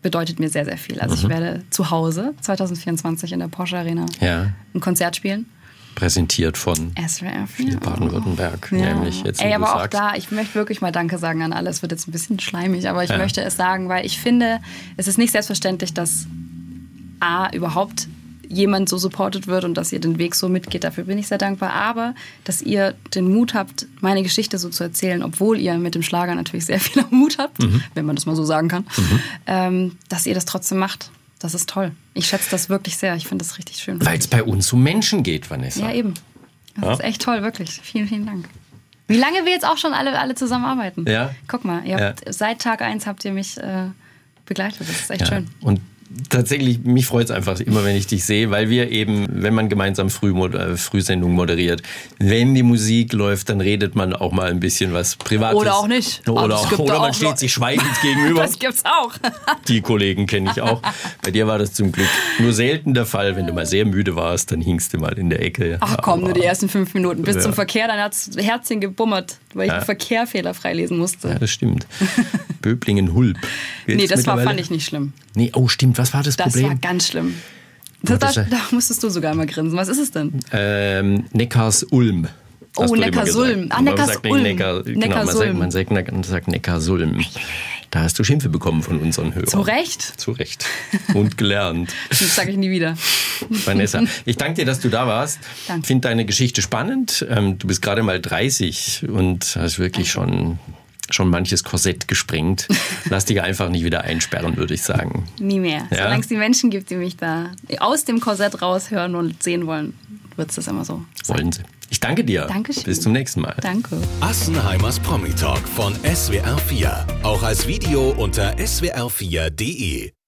bedeutet mir sehr, sehr viel. Also Mhm. ich werde zu Hause 2024 in der Porsche Arena Ja, ein Konzert spielen. Präsentiert von Spiel Baden-Württemberg, Ja. nämlich jetzt, Ey, aber auch sagst. da, ich möchte wirklich mal Danke sagen an alle. Es wird jetzt ein bisschen schleimig, aber ich Ja. möchte es sagen, weil ich finde, es ist nicht selbstverständlich, dass A, überhaupt jemand so supported wird und dass ihr den Weg so mitgeht. Dafür bin ich sehr dankbar. Aber, dass ihr den Mut habt, meine Geschichte so zu erzählen, obwohl ihr mit dem Schlager natürlich sehr viel Mut habt, Mhm. wenn man das mal so sagen kann, ähm, dass ihr das trotzdem macht. Das ist toll. Ich schätze das wirklich sehr. Ich finde das richtig schön. Weil es bei uns um Menschen geht, Vanessa. Ja, eben. Das Ja. ist echt toll, wirklich. Vielen, vielen Dank. Wie lange wir jetzt auch schon alle, alle zusammenarbeiten. Ja. Guck mal, ihr habt, seit Tag 1 habt ihr mich äh, begleitet. Das ist echt Ja. schön. Und tatsächlich, mich freut es einfach immer, wenn ich dich sehe, weil wir eben, wenn man gemeinsam Früh, äh, Frühsendung moderiert, wenn die Musik läuft, dann redet man auch mal ein bisschen was Privates. Oder auch nicht. Aber Oder, gibt oder da man auch steht sich schweigend gegenüber. Das gibt's auch. Die Kollegen kenne ich auch. Bei dir war das zum Glück nur selten der Fall. Wenn du mal sehr müde warst, dann hingst du mal in der Ecke. Ach komm, nur die ersten fünf Minuten. Bis Ja. zum Verkehr, dann hat's Herzchen gebummert, weil ich Ja. den Verkehr fehlerfrei lesen musste. Ja, das stimmt. Böblingen-Hulb. nee, das war, fand ich nicht schlimm. Nee, oh stimmt, was war das, Das Problem? war ganz schlimm. Das, das da, da musstest du sogar mal grinsen. Was ist es denn? Ähm, Neckars-Ulm. Oh, Neckarsulm. Ah, Neckarsulm. Neckar, genau, man sagt, Neckarsulm. man sagt, man sagt Neckarsulm. Da hast du Schimpfe bekommen von unseren Hörern. Zu Recht. Zu Recht. Und gelernt. Das sage ich nie wieder. Vanessa, ich danke dir, dass du da warst. Danke. Finde deine Geschichte spannend. Ähm, Du bist gerade mal 30 und hast wirklich schon, schon manches Korsett gesprengt. Lass dich einfach nicht wieder einsperren, würde ich sagen. Nie mehr. Ja? Solange es die Menschen gibt, die mich da aus dem Korsett raushören und sehen wollen, wird es das immer so. sein. Wollen sie. Ich danke dir. Dankeschön. Bis zum nächsten Mal. Danke. Assenheimers Promi Talk von SWR4. Auch als Video unter swr4.de.